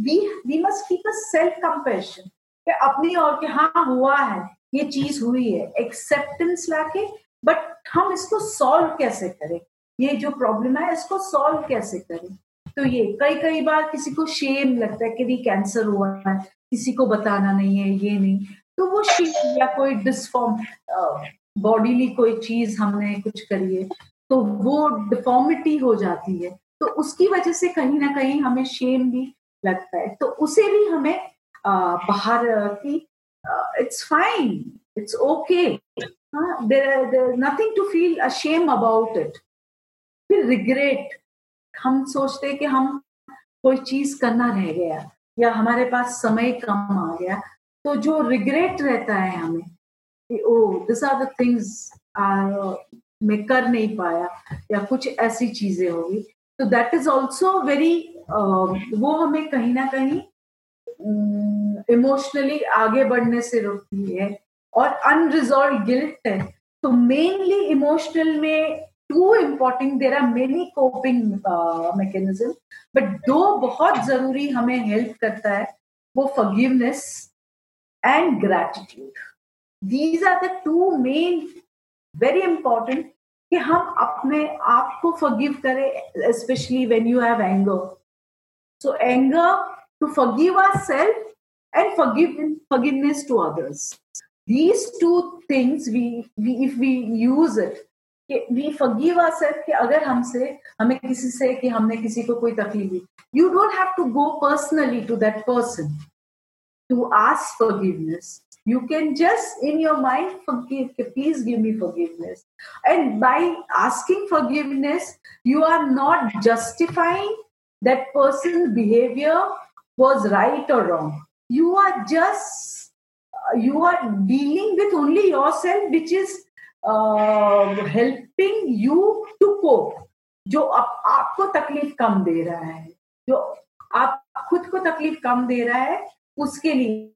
we we must keep a self compassion अपनी और के हाँ हुआ है, ये चीज़ हुई है एक्सेप्टेंस लाके बट हम इसको सॉल्व कैसे करें? ये जो प्रॉब्लम है, इसको सॉल्व कैसे करें? तो ये कई कई बार किसी को शेम लगता है कि नहीं कैंसर हुआ है, किसी को बताना नहीं है, ये नहीं। तो वो शेम या कोई डिस्फॉर्म बॉडीली कोई चीज़ हमने कुछ करी है तो वो डिफॉर्मिटी हो जाती है। तो उसकी वजह से कहीं ना कहीं हमें शेम भी लगता है। तो उसे भी हमें बाहर, की it's fine it's okay nothing to feel ashamed about it फिर रिग्रेट हम सोचते कि हम कोई चीज़ करना रह गया, या हमारे पास समय कम आ गया तो जो रिग्रेट रहता है हमें, कि oh this are the things मैं कर नहीं पाया, या कुछ ऐसी चीज़ें होगी। तो दैट इज़ ऑल्सो वेरी वो हमें कहीं ना कहीं इमोशनली um, आगे बढ़ने से रोकती है और अनरिजॉल्व गिल्ट है। तो मेनली इमोशनल में two important there are many coping mechanism but दो बहुत ज़रूरी हमें हेल्प करता है वो forgiveness and gratitude these are the two main very important कि हम अपने आप को फॉरगिव करें specially when you have anger so anger to forgive ourself and forgive forgiveness to others. These two things we, we if we use it we forgive ourself कि अगर हमसे हमें किसी से कि हमने किसी को कोई तकलीफ़ दी। You don't have to go personally to that person to ask forgiveness you can just in your mind forgive please give me forgiveness and by asking forgiveness you are not justifying that person's behavior was right or wrong you are just you are dealing with only yourself which is helping you to cope जो आप, आपको तकलीफ़ कम दे रहा है जो आप खुद को तकलीफ़ कम दे रहा है उसके लिए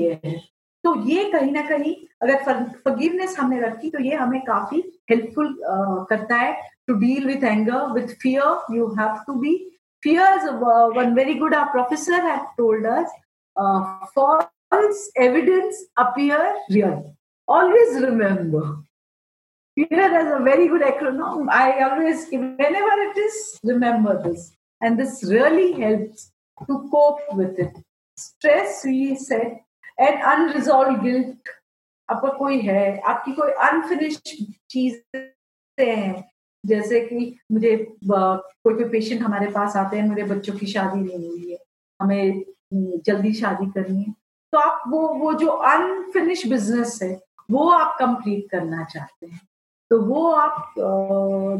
है तो ये कहीं ना कहीं अगर फॉरगिवनेस हमने रखी तो ये हमें काफ़ी हेल्पफुल uh, करता है to deal with anger with fear you have to be uh, good our professor had told us uh, false evidence appear always remember. Fear has a very good acronym. I always, whenever it is, remember this. And this really helps to cope with it. Stress, we said, and unresolved guilt. आपका कोई है, आपकी कोई unfinished चीज़ हैं, जैसे कि मुझे कोई कोई पेशेंट हमारे पास आते हैं, मेरे बच्चों की शादी नहीं हुई है, हमें जल्दी शादी करनी है तो आप वो वो जो अनफिनिश बिज़नेस है, वो आप कंप्लीट करना चाहते हैं। तो वो आप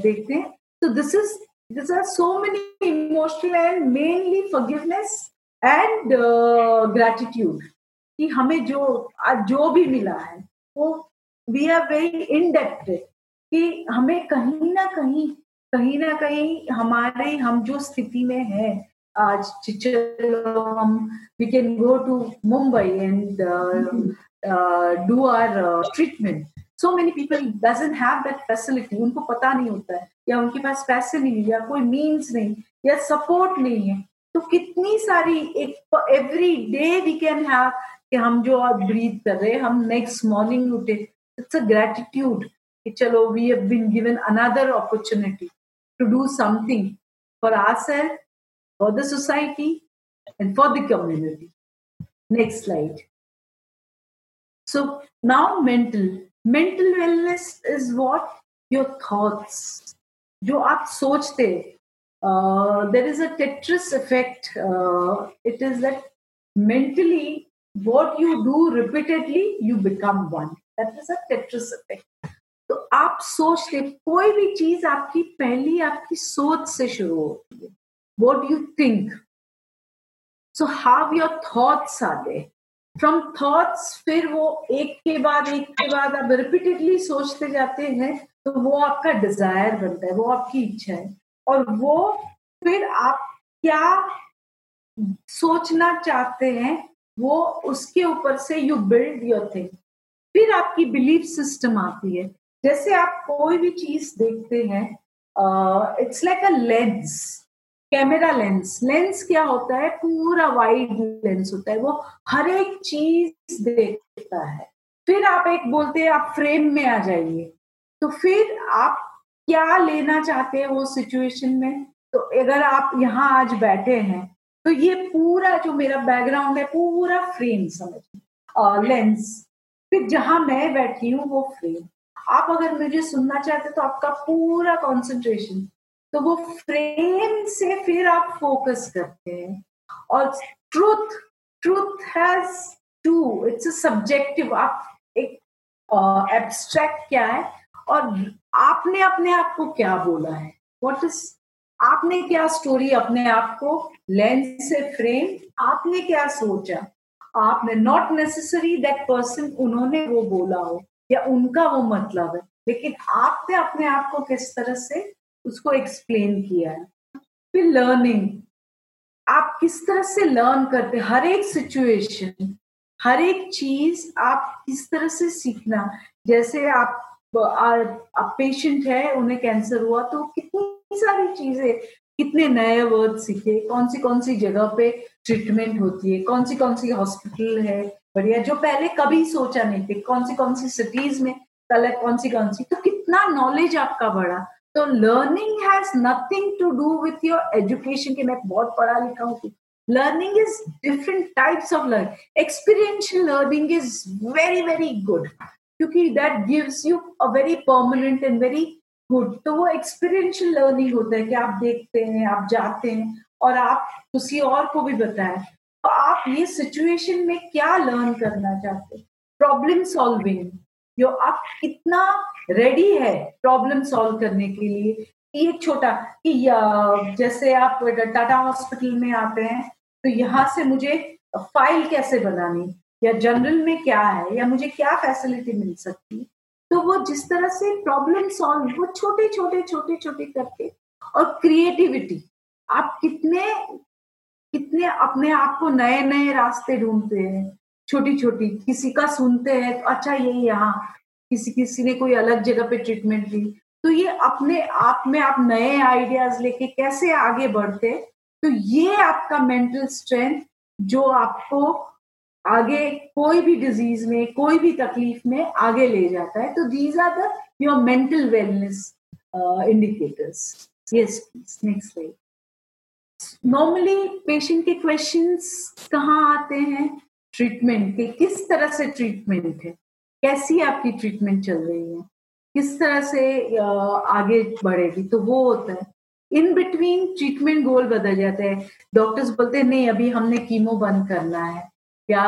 देखते हैं। तो this is this are so many emotional and mainly forgiveness and gratitude कि हमें जो जो भी मिला है वो वी आर वेरी इनडेप्टेड कि हमें कहीं ना कहीं कहीं ना कहीं हमारे हम जो स्थिति में है आज हम we can go to Mumbai and our uh, treatment. So many people doesn't have that facility उनको पता नहीं होता है या उनके पास पैसे नहीं या कोई मीन्स नहीं या सपोर्ट नहीं है। तो कितनी सारी एक every day we can have कि हम जो आप ब्रीथ कर रहे हैं, हम नेक्स्ट मॉर्निंग उठे इट्स अ ग्रेटिट्यूड कि चलो we have been given another opportunity to do something for ourself for the society and for the community next slide So, now mental. Mental wellness is what your thoughts. जो आप सोचते there is a a effect it is that mentally what you do repeatedly, you become one. That is a Tetris effect. तो आप सोचते, कोई भी चीज़ आपकी पहली आपकी सोच से शुरू होती है what you think so how your thoughts are they from thoughts फिर वो एक के बाद, एक के बाद आप रिपीटेडली सोचते जाते हैं तो वो आपका डिज़ायर बनता है, वो आपकी इच्छा है और वो फिर आप क्या सोचना चाहते हैं वो उसके ऊपर से यू बिल्ड योर थिंग फिर आपकी बिलीफ सिस्टम आती है। जैसे आप कोई भी चीज़ देखते हैं it's like a lens camera lens lens क्या होता है? पूरा वाइड लेंस होता है। वो हर एक चीज़ देखता है। फिर आप एक बोलते हैं, आप फ्रेम में आ जाइए। तो फिर आप क्या लेना चाहते हैं वो सिचुएशन में? तो अगर आप यहाँ आज बैठे हैं तो ये पूरा जो मेरा बैकग्राउंड है, पूरा फ्रेम समझ। लेंस फिर जहाँ मैं बैठी हूँ, वो फ्रेम आप अगर मुझे सुनना चाहते तो आपका पूरा कंसंट्रेशन तो वो फ्रेम से फिर आप फोकस करते हैं। और truth truth has to it's a subjective आप एक एब्स्ट्रैक्ट क्या है? और आपने अपने आप को क्या बोला है? व्हाट इज़ आपने क्या स्टोरी अपने आप को लेंस से फ्रेम आपने क्या सोचा? आपने नॉट नेसेसरी दैट पर्सन उन्होंने वो बोला हो, या उनका वो मतलब है? लेकिन आपने अपने आप को किस तरह से उसको एक्सप्लेन किया है? फिर लर्निंग आप किस तरह से लर्न करते हर एक सिचुएशन हर एक चीज़ आप किस तरह से सीखना? जैसे आप पेशेंट है, उन्हें कैंसर हुआ तो कितनी सारी चीज़ें, कितने नए वर्ड सीखे कौन सी कौन सी जगह पे ट्रीटमेंट होती है कौन सी कौन सी हॉस्पिटल है, बढ़िया, जो पहले कभी सोचा नहीं थे कौन सी कौन सी सिटीज़ में कल कौन सी कौन सी तो कितना नॉलेज आपका बढ़ा। तो learning has nothing to do with your education की मैं बहुत पढ़ा लिखा हूँ। Learning is different types of learning experiential learning is very very good क्योंकि that gives you a very permanent and very good. तो वो एक्सपीरियंशियल लर्निंग होता है कि आप देखते हैं, आप जाते हैं और आप किसी और को भी बताएँ। तो आप ये सिचुएशन में क्या लर्न करना चाहते प्रॉब्लम सॉल्विंग जो आप कितना रेडी है प्रॉब्लम सॉल्व करने के लिए। ये छोटा कि जैसे आप टाटा हॉस्पिटल में आते हैं तो यहाँ से मुझे फ़ाइल कैसे बनानी? या जनरल में क्या है? या मुझे क्या फैसिलिटी मिल सकती तो वो जिस तरह से प्रॉब्लम सॉल्व वो छोटे छोटे छोटे छोटे करके और क्रिएटिविटी आप कितने कितने अपने आप को नए नए रास्ते ढूंढते हैं। छोटी छोटी, किसी का सुनते हैं तो अच्छा ये यहाँ, किसी किसी ने कोई अलग जगह पे ट्रीटमेंट ली तो ये अपने आप में आप नए आइडियाज़ लेके कैसे आगे बढ़ते तो ये आपका मेंटल स्ट्रेंथ जो आपको आगे कोई भी डिज़ीज़ में, कोई भी तकलीफ़ में आगे ले जाता है। तो these are the your mental wellness indicators yes please next slide normally patient के क्वेश्चंस कहाँ आते हैं? ट्रीटमेंट के, किस तरह से ट्रीटमेंट है? कैसी आपकी ट्रीटमेंट चल रही है? किस तरह से आगे बढ़ेगी? तो वो होता है। इन बिटवीन ट्रीटमेंट गोल बदल जाते हैं। डॉक्टर्स बोलते हैं, नहीं, अभी हमने कीमो बंद करना है। या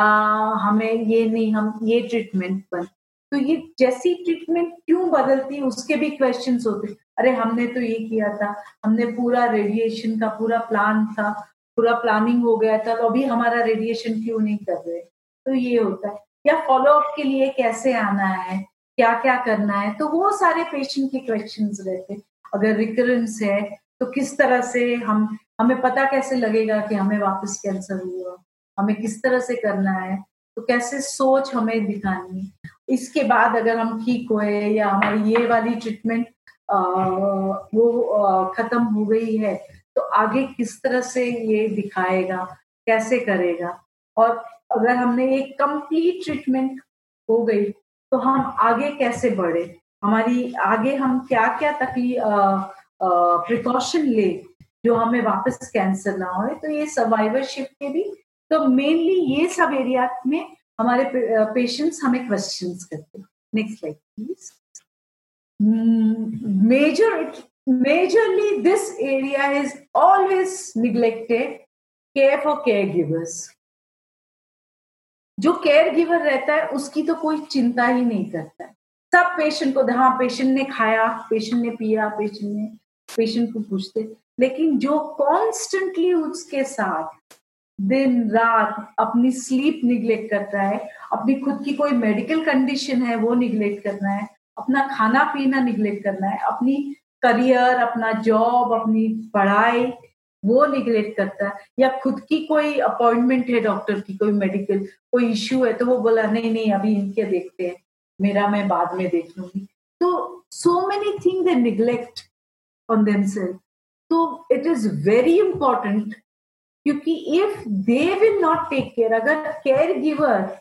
हमें ये नहीं, हम ये ट्रीटमेंट पर। तो ये जैसी ट्रीटमेंट क्यों बदलती, उसके भी क्वेश्चन होते। अरे, हमने तो ये किया था, हमने पूरा रेडिएशन का पूरा प्लान था, पूरा प्लानिंग हो गया था तो अभी हमारा रेडिएशन क्यों नहीं कर रहे? तो ये होता है। या फॉलो अप के लिए कैसे आना है क्या क्या करना है तो वो सारे पेशेंट के क्वेश्चन रहते। अगर रिकरेंस है तो किस तरह से हम, हमें पता कैसे लगेगा कि हमें वापस कैंसर हुआ? हमें किस तरह से करना है तो कैसे सोच हमें दिखानी है। इसके बाद अगर हम ठीक हुए या हमारी ये वाली ट्रीटमेंट वो खत्म हो गई है तो आगे किस तरह से ये दिखाएगा, कैसे करेगा। और अगर हमने एक कंप्लीट ट्रीटमेंट हो गई तो हम आगे कैसे बढ़े, हमारी, आगे हम क्या क्या तकलीफ़ प्रिकॉशन ले, जो हमें वापस कैंसर ना हो तो ये सर्वाइवरशिप के भी तो मेनली ये सब एरिया में हमारे पेशेंट्स हमें क्वेश्चंस करते next slide please major, majorly this area is always neglected care for caregivers. जो केयर गिवर रहता है, उसकी तो कोई चिंता ही नहीं करता है। सब पेशेंट को हाँ पेशेंट ने खाया पेशेंट ने पिया पेशेंट ने पेशेंट को पूछते। लेकिन जो कॉन्स्टेंटली उसके साथ दिन, रात अपनी स्लीप निग्लेक्ट करता है, अपनी खुद की कोई मेडिकल कंडीशन है, वो निग्लेक्ट करना है, अपना खाना पीना निग्लेक्ट करना है, अपनी करियर अपना जॉब अपनी पढ़ाई, वो निग्लेक्ट करता है। या खुद की कोई अपॉइंटमेंट है डॉक्टर की, कोई मेडिकल कोई इश्यू है तो वो बोला, नहीं नहीं, अभी इनके देखते हैं, मेरा मैं बाद में देख लूँगी। तो so many thing they neglect on them तो इट इज़ वेरी इंपॉर्टेंट क्योंकि if they will not take care अगर केयर गिवर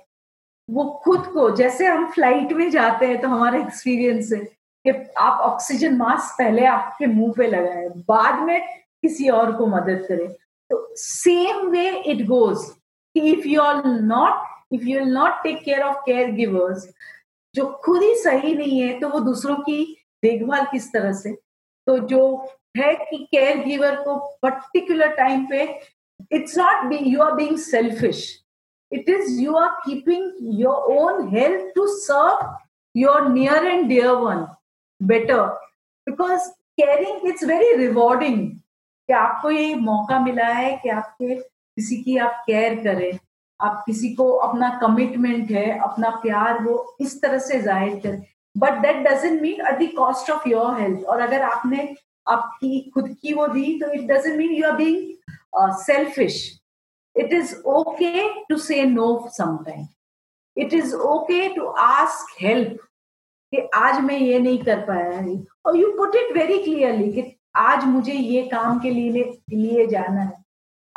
वो खुद को, जैसे हम फ़्लाइट में जाते हैं तो हमारा एक्सपीरियंस है कि आप ऑक्सीजन मास्क पहले आपके मुँह पे लगाए, बाद में किसी और को मदद करें। तो same way it goes if you are not if you not take care of caregivers जो खुद ही सही नहीं है तो वो दूसरों की देखभाल किस तरह से? तो जो है कि केयर गिवर को पर्टिकुलर टाइम पे it's not you are being selfish it is you are keeping your own health to serve your near and dear one better because caring it's very rewarding कि आपको ये मौका मिला है कि आपके, किसी की आप केयर करें। आप किसी को अपना कमिटमेंट है, अपना प्यार वो इस तरह से ज़ाहिर करें। But that doesn't mean at the cost of your health और अगर आपने आपकी, खुद की वो दी तो it doesn't mean you are being selfish it is okay to say no sometime it is okay to ask help कि आज मैं ये नहीं कर पाया और you put it very clearly कि आज मुझे ये काम के लिए लिए जाना है।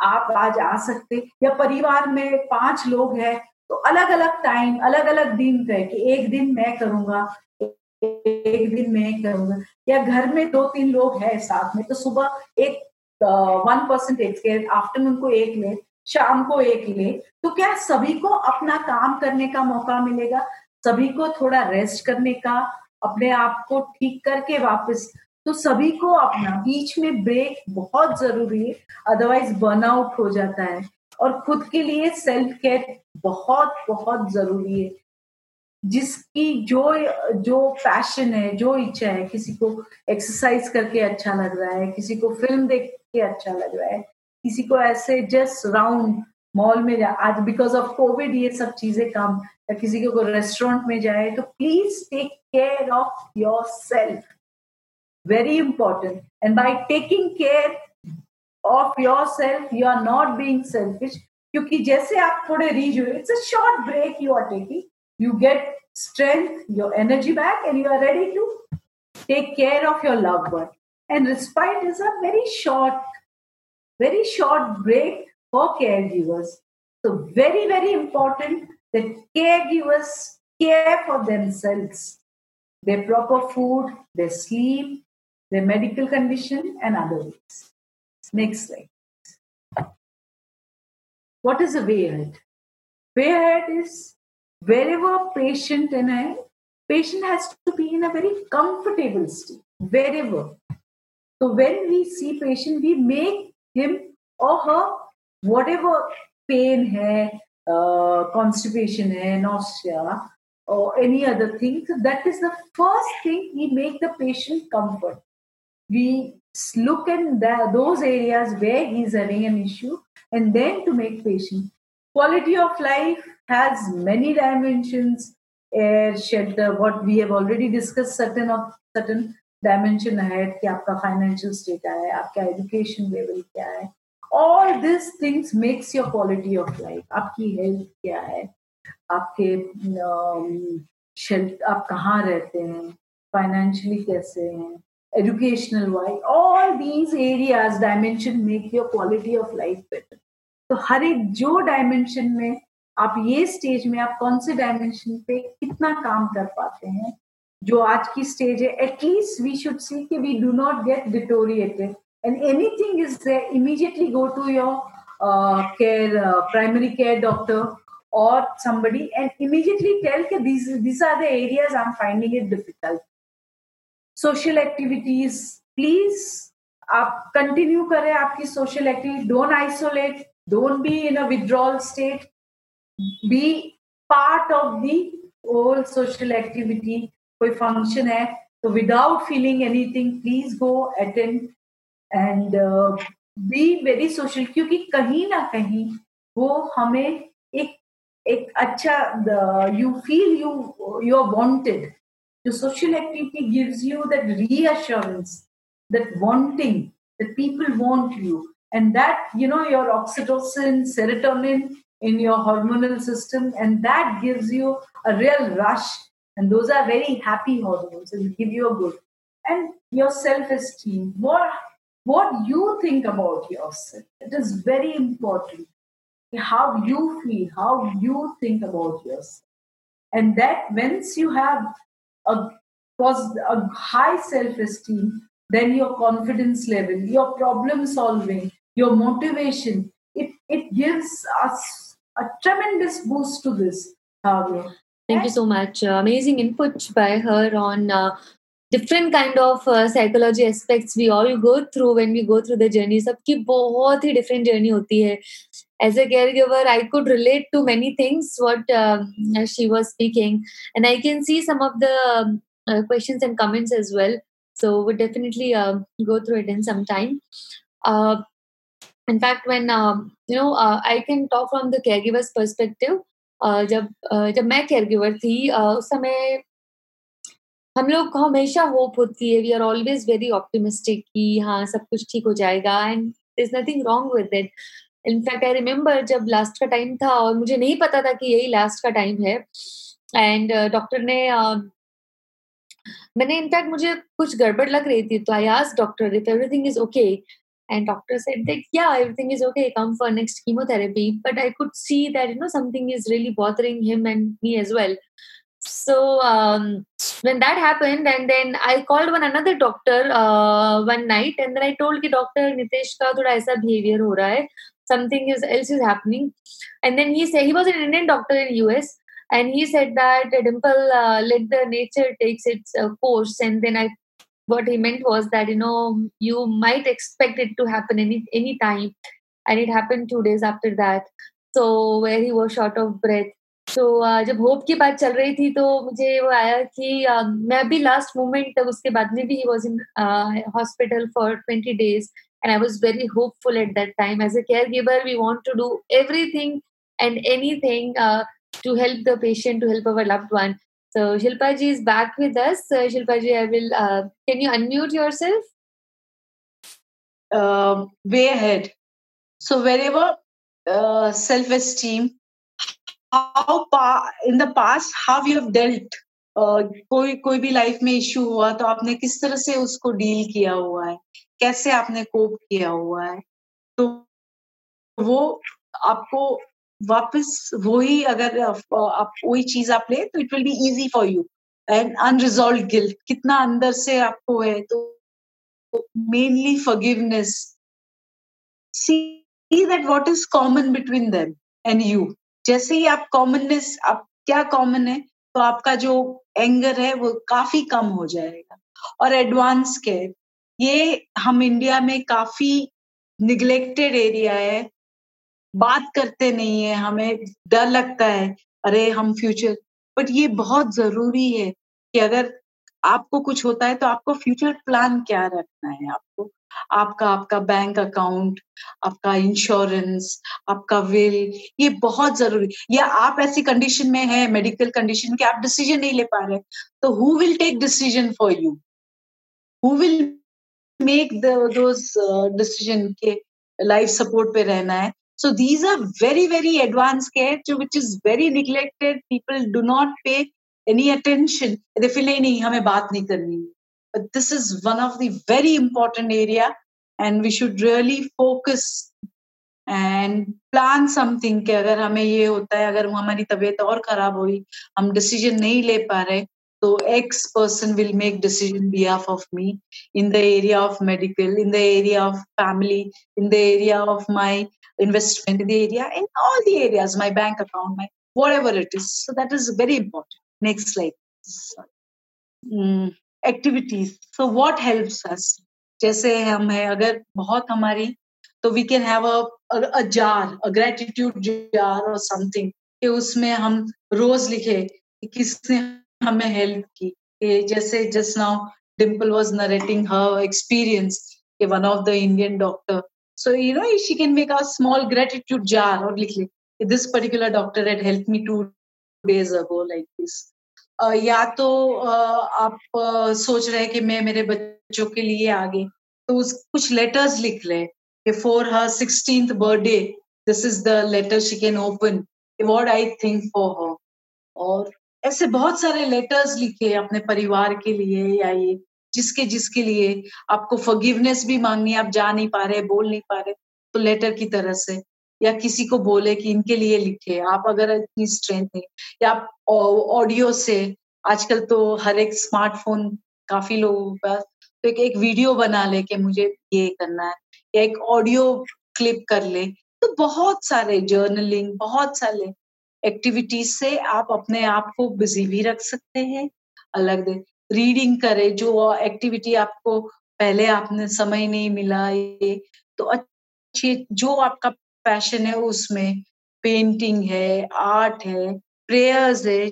आप आज आ सकते या परिवार में पाँच लोग हैं तो अलग अलग टाइम अलग अलग दिन पे कि एक दिन मैं करूँगा, एक दिन मैं करूँगा। या घर में दो तीन लोग हैं साथ में तो सुबह एक वन परसेंट एक आफ्टरनून को एक ले, शाम को एक ले तो क्या सभी को अपना काम करने का मौका मिलेगा? सभी को थोड़ा रेस्ट करने का, अपने आप को ठीक करके वापस तो सभी को अपना बीच में ब्रेक बहुत ज़रूरी है अदरवाइज़ बर्नआउट हो जाता है। और खुद के लिए सेल्फ केयर बहुत बहुत ज़रूरी है। जिसकी जो जो पैशन है, जो इच्छा है, किसी को एक्सरसाइज करके अच्छा लग रहा है, किसी को फ़िल्म देख के अच्छा लग रहा है। किसी को ऐसे जस्ट राउंड मॉल में जाए आज बिकॉज़ ऑफ़ कोविड ये सब चीज़ें कम, या किसी को रेस्टोरेंट में जाए तो please take care of yourself very important and by taking care of yourself you are not being selfish क्योंकि जैसे आप थोड़े रीज हुए it's a short break you are taking you get strength your energy back and you are ready to take care of your love word And respite is a very short, very short break for caregivers. So, very, very important that caregivers care for themselves. Their proper food, their sleep, their medical condition, and other ways. Next slide. What is a way ahead? Way ahead is wherever patient and I, patient has to be in a very comfortable state, wherever. So when we see patient, we make him or her whatever pain hai, uh, constipation hai, nausea, or any other thing. So that is the first thing we make the patient comfort we look at the, those areas where he's having an issue and then to make patient. Quality of life has many dimensions, air, shelter, what we have already discussed, certain of certain dimension है कि आपका financial state है, आपका education level क्या है? All this things makes your quality of life आपकी health क्या है? आपके um, शेल्ट आप कहाँ रहते हैं? फाइनेंशियली कैसे हैं? Educational wise all these areas dimension make your quality of life better तो हर एक जो डायमेंशन में आप ये स्टेज में आप कौन से डायमेंशन पे कितना काम कर पाते हैं जो आज की स्टेज है एटलीस्ट वी शुड सी कि we do not get deteriorated and anything is there immediately go to your care primary care doctor or somebody and immediately tell that these these are the areas i'm finding it difficult. Social activities please आप continue करें आपकी social activity don't isolate don't be in a withdrawal state be part of the all social activity कोई function है तो without feeling anything please go attend and be very social क्योंकि कहीं ना कहीं वो हमें एक एक अच्छा you feel you you are wanted जो social activity gives you that reassurance that wanting that people want you and that you know your oxytocin serotonin in your hormonal system and that gives you a real rush And those are very happy hormones and give you a good. And your self esteem, what, what you think about yourself, it is very important. How you feel, how you think about yourself. And that once you have a, a high self-esteem, then your confidence level, your problem solving, your motivation, it, it gives us a tremendous boost to this. Thank you so much. Uh, amazing input by her on uh, different kind of uh, psychology aspects we all go through when we go through the journey. सबकी बहुत ही different journey होती है. As a caregiver, I could relate to many things what um, she was speaking, and I can see some of the um, uh, questions and comments as well. So we'll definitely uh, go through it in some time. Uh, in fact, when um, you know, uh, I can talk from the caregiver's perspective. जब जब मैं care giver थी उस समय हम लोग को हमेशा होप होती है we are always very optimistic कि हाँ सब कुछ ठीक हो जाएगा and is nothing wrong with it in fact I remember जब लास्ट का टाइम था और मुझे नहीं पता था कि यही लास्ट का टाइम है एंड डॉक्टर ने मैंने इनफैक्ट मुझे कुछ गड़बड़ लग रही थी तो आई आज doctor if everything is okay And doctor said that, yeah, everything is okay, come for next chemotherapy. But I could see that, you know, something is really bothering him and me as well. So um, when that happened, and then I called one another doctor uh, one night, and then I told the doctor Nitesh ka thoda aisa behavior ho raha hai. Something is else is happening. And then he said he was an Indian doctor in US, and he said that Dimple, uh, let the nature takes its uh, course. And then I what he meant was that you know you might expect it to happen any any time and it happened two days after that so where he was short of breath तो uh, जब hope की बात चल रही थी तो मुझे वो आया कि uh, मैं भी लास्ट मोमेंट तक उसके बाद में भी he was in hospital for 20 days and I was very hopeful at that time. As a caregiver, we want to do everything and anything uh, to help the patient, to help our loved one. So Shilpa ji is back with us. Uh, Shilpa ji, I will. Uh, can you unmute yourself? Uh, way ahead. So wherever uh, self-esteem, how pa- in the past how you have dealt uh, कोई कोई भी life में issue हुआ तो आपने किस तरह से उसको डील किया हुआ है कैसे आपने कोप किया हुआ है तो वो आपको वापस वही अगर आप, वही चीज़ आप ले तो it will be easy for you and unresolved guilt कितना अंदर से आपको है तो mainly forgiveness see that what is common between them and you जैसे ही आप कॉमननेस आप क्या कॉमन है तो आपका जो एंगर है, वो काफ़ी कम हो जाएगा. और एडवांस केयर ये हम इंडिया में काफ़ी निग्लेक्टेड एरिया है बात करते नहीं है, हमें डर लगता है, अरे हम फ्यूचर बट ये बहुत ज़रूरी है कि अगर आपको कुछ होता है तो आपको फ्यूचर प्लान क्या रखना है आपको? आपका आपका बैंक अकाउंट आपका इंश्योरेंस आपका विल ये बहुत ज़रूरी या आप ऐसी कंडीशन में है मेडिकल कंडीशन कि, आप डिसीज़न नहीं ले पा रहे तो who will take decision for you who will make those decision के लाइफ सपोर्ट पे रहना है? So these are very, very advanced care, to which is very neglected. People do not pay any attention. They feel nahi, hame baat nahi karni. But this is one of the very important area, and we should really focus and plan something कि अगर हमें ये होता है अगर हमारी तबीयत और खराब हुई हम डिसीज़न नहीं ले पा रहे तो X person will make decision behalf of me in the area of medical in the area of family in the area of my investment in the area, in all the areas, my bank account, my whatever it is. So that is very important. Next slide. Mm, activities. So what helps us? जैसे हम है अगर बहुत हमारी तो we can have a jar a gratitude jar और something कि उसमें हम रोज लिखे कि किसने हमें हेल्प की कि जैसे just now Dimple was narrating her experience कि one of the Indian doctor So, you know, she can make a small gratitude jar or like, this particular doctor had helped me two days ago like this. Uh, या तो uh, आप uh, सोच रहे हैं कि मैं मेरे बच्चों के लिए आगे तो उस कुछ लेटर्स लिख ले कि for her sixteenth birthday this is the letter she can open what I think for her और ऐसे बहुत सारे लेटर्स लिखे अपने परिवार के लिए या ये जिसके जिसके लिए आपको फॉरगिवनेस भी मांगनी आप जा नहीं पा रहे बोल नहीं पा रहे तो लेटर की तरह से या किसी को बोले कि इनके लिए लिखे। आप अगर इतनी स्ट्रेंथ है या आप ऑडियो से आजकल तो हर एक स्मार्टफ़ोन काफ़ी लोगों के तो एक, एक वीडियो बना ले कि मुझे ये करना है या एक ऑडियो क्लिप कर ले तो बहुत सारे जर्नलिंग बहुत सारे एक्टिविटीज़ से आप अपने आप को बिज़ी भी रख सकते हैं अलग रीडिंग करे जो एक्टिविटी आपको पहले आपने समय नहीं मिला ये तो अच्छी जो आपका पैशन है उसमें पेंटिंग है आर्ट है प्रेयर्स है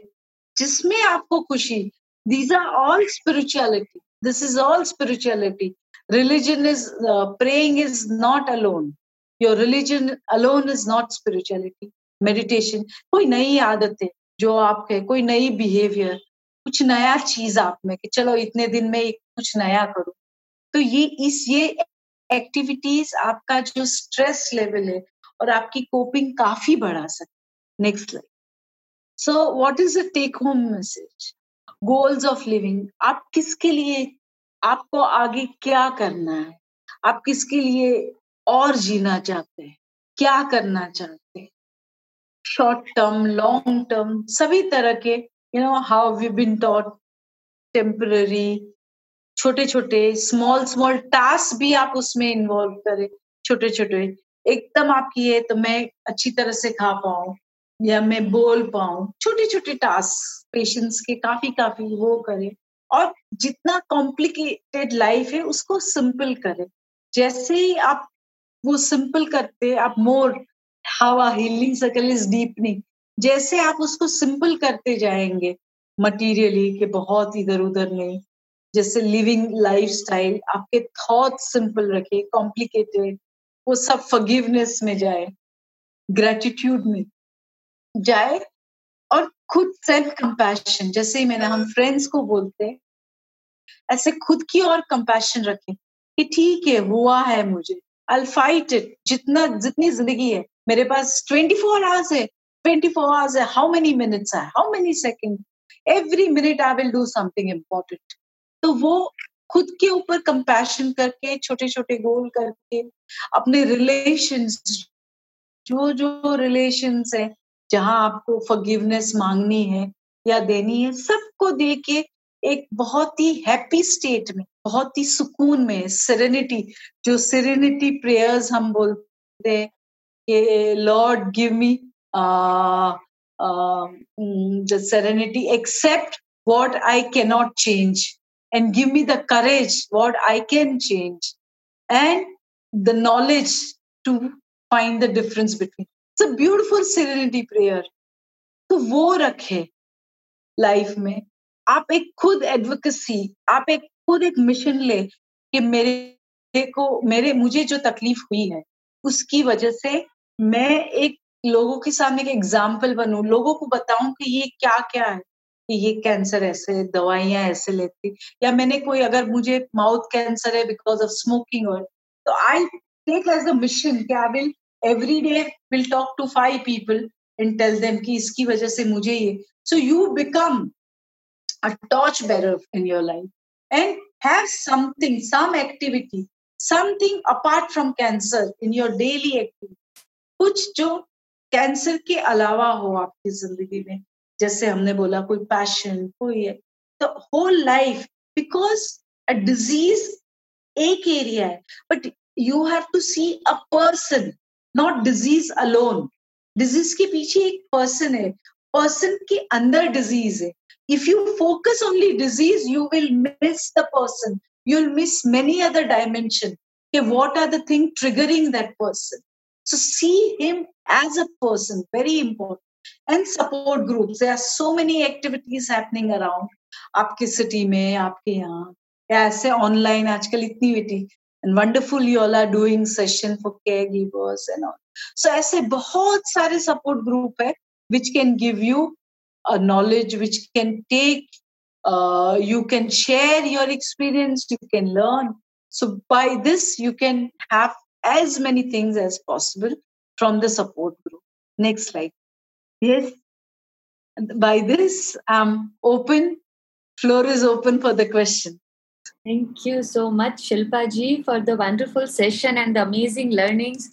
जिसमें आपको खुशी these are all spirituality this is all spirituality is uh, praying is not alone. Your religion alone is not spirituality. Meditation कोई नई आदतें जो आप है कोई नई बिहेवियर कुछ नया चीज़ आप में कि चलो इतने दिन में कुछ नया करो। तो ये इस, ये एक्टिविटीज़ आपका जो स्ट्रेस लेवल है और आपकी कोपिंग काफ़ी बढ़ा सकते next like so what is the take home message goals of living आप किसके लिए, आपको आगे क्या करना है? आप किसके लिए और जीना चाहते हैं? क्या करना चाहते हैं? शॉर्ट टर्म लॉन्ग टर्म सभी तरह के you know how we been taught temporary छोटे छोटे स्मॉल स्मॉल टास्क भी आप उसमें इन्वॉल्व करें छोटे छोटे एकदम आपकी है तो मैं अच्छी तरह से खा पाऊँ या मैं बोल पाऊँ। छोटे छोटे टास्क पेशेंस के काफ़ी काफ़ी वो करें और जितना कॉम्प्लिकेटेड लाइफ है, उसको सिंपल करें। जैसे ही आप वो सिंपल करते, आप more how a healing circle is deepening जैसे आप उसको सिंपल करते जाएँगे मटीरियली के बहुत इधर उधर नहीं, जैसे लिविंग लाइफ स्टाइल आपके थॉट सिंपल रखे कॉम्प्लिकेटेड वो सब फॉरगिवनेस में जाए ग्रेटिट्यूड में जाए और खुद सेल्फ कंपैशन जैसे ही मैंने हम फ्रेंड्स को बोलते ऐसे खुद की और कंपैशन रखें कि ठीक है, हुआ है मुझे आई फाइट इट जितना, जितनी ज़िंदगी है, मेरे पास ट्वेंटी फोर आवर्स है ट्वेंटी फोर आवर्स है हाउ मेनी मिनट्स है how many second every minute I will do something important तो वो खुद के ऊपर कंपैशन करके छोटे छोटे गोल करके, अपने रिलेशंस जो जो रिलेशंस है, जहाँ आपको फॉरगिवनेस मांगनी है या देनी है, सबको दे के एक बहुत ही हैप्पी स्टेट में, बहुत ही सुकून में सेरेनिटी जो सेरेनिटी प्रेयर्स हम बोलते हैं Lord give me the serenity accept what I cannot change and give me the courage what I can change and the knowledge to find the difference between it's a beautiful serenity prayer तो वो रखे life में आप एक खुद advocacy आप एक खुद एक मिशन ले कि मेरे को मेरे मुझे जो तकलीफ़ हुई है उसकी वजह से मैं एक लोगों के सामने एक एग्ज़ाम्पल बनू, लोगों को बताऊँ कि ये क्या क्या है, कि ये कैंसर ऐसे दवाइयाँ ऐसे लेती या मैंने कोई, अगर मुझे माउथ कैंसर है बिकॉज़ ऑफ़ स्मोकिंग और तो I take as a mission कि I will every day will talk to five people and tell them कि इसकी वजह से मुझे ये। So you become a torch bearer in your life and have something some activity something apart from cancer in your daily activity कुछ जो cancer के अलावा हो आपकी ज़िंदगी में? जैसे हमने बोला, कोई पैशन कोई है तो whole life because a disease एक एरिया है but you have to see a person not disease alone disease के पीछे एक पर्सन है पर्सन के अंदर डिज़ीज़ है. If you focus only disease you will miss the person you will miss many other dimension के what are the thing triggering that person? so see him as a person very important and support groups there are so many activities happening around आपके city में आपके यहाँ या ऐसे online आजकल इतनी बेटी and wonderful you all are doing session for caregivers and all so ऐसे बहुत सारे support group है which can give you a knowledge which can take uh, you can share your experience you can learn so by this you can have as many things as possible from the support group next slide yes by this i'm open floor is open for the question Thank you so much, Shilpa ji, for the wonderful session and the amazing learnings.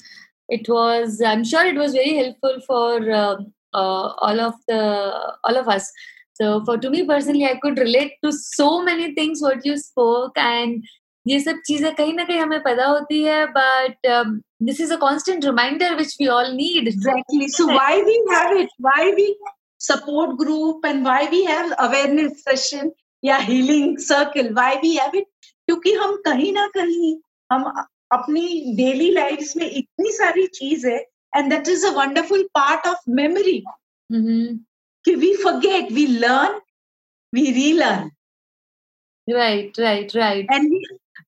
It was, I'm sure, it was very helpful for uh, uh, all of the all of us. So, for to me personally, I could relate to so many things what you spoke, and ये सब चीज़ें कहीं ना कहीं हमें पता होती है but this is a constant reminder which we all need exactly so why we have it why we support group and why we have awareness session या healing circle why we have it क्योंकि हम कहीं ना कहीं हम अपनी daily life में इतनी सारी चीज़ है and that is a wonderful part of memory कि we forget we learn we relearn right right right and we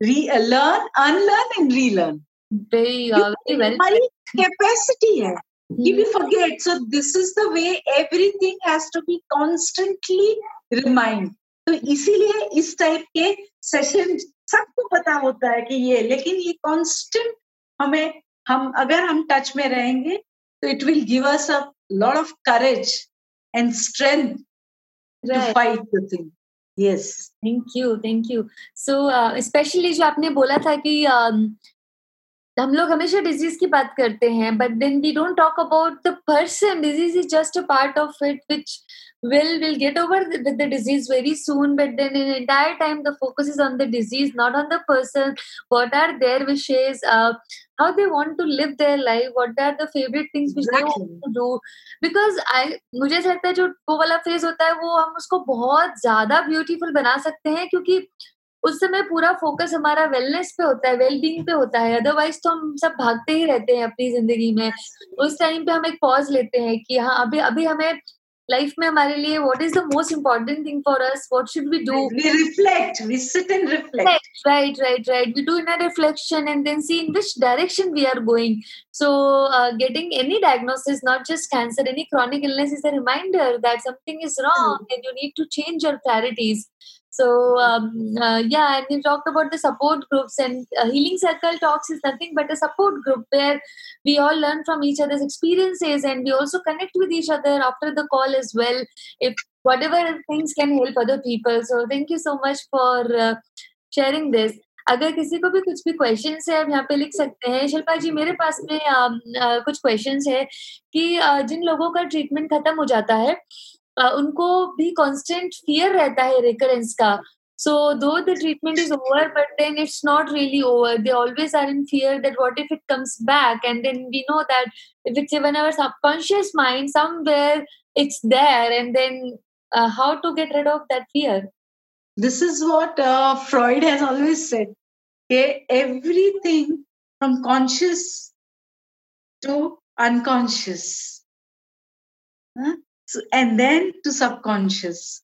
re- uh, learn unlearn and relearn very, uh, very well हमारी capacity है कि we forget so this is the way everything has to be constantly remind तो इसीलिए इस type के session सबको पता होता है कि ये लेकिन ये कांस्टेंट हमें हम अगर हम टच में रहेंगे तो it will give us a lot of courage and strength to fight the thing yes thank you thank you so specially जो आपने बोला था कि um, हम लोग हमेशा डिज़ीज़ की बात करते हैं but then we don't talk about the person disease is just a part of it which will will get over with the disease very soon but then in entire time the focus is on the disease not on the person what are their wishes uh, how they want to live their life what are the favorite things which exactly. they want to do because i मुझे ऐसा लगता है जो वो वाला phase होता है वो हम उसको बहुत ज़्यादा ब्यूटीफुल बना सकते हैं क्योंकि उस समय पूरा फोकस हमारा वेलनेस पे होता है वेल बींग पे होता है अदरवाइज़ तो हम सब भागते ही रहते हैं अपनी ज़िंदगी में उस टाइम पे हम एक पॉज लेते हैं कि हाँ अभी अभी हमें लाइफ में हमारे लिए what is the most important thing for us what should we do we reflect we sit and reflect right right right we do in a reflection and then see in which direction we are going so uh, getting any diagnosis not just cancer any chronic illness is a reminder that something is wrong and you need to change your priorities So um, uh, yeah and we talked about the support groups and uh, healing circle talks is nothing but a support group where we all learn from each other's experiences and we also connect with each other after the call as well if whatever things can help other people so thank you so much for uh, sharing this अगर किसी को भी कुछ भी question है आप यहाँ पे लिख सकते हैं शिल्पा जी मेरे पास में आ, आ, कुछ क्वेश्चन है कि आ, जिन लोगों का ट्रीटमेंट खत्म हो जाता है उनको भी कांस्टेंट फियर रहता है रिकरेंस का So though the treatment is over, but then it's not really over. They always are in fear that what if it comes back? And then we know that if it's even our subconscious mind, somewhere it's there. And then uh, how to get rid of that fear? This is what uh, Freud has always said. Okay, everything from conscious to unconscious. Huh? So, and then to subconscious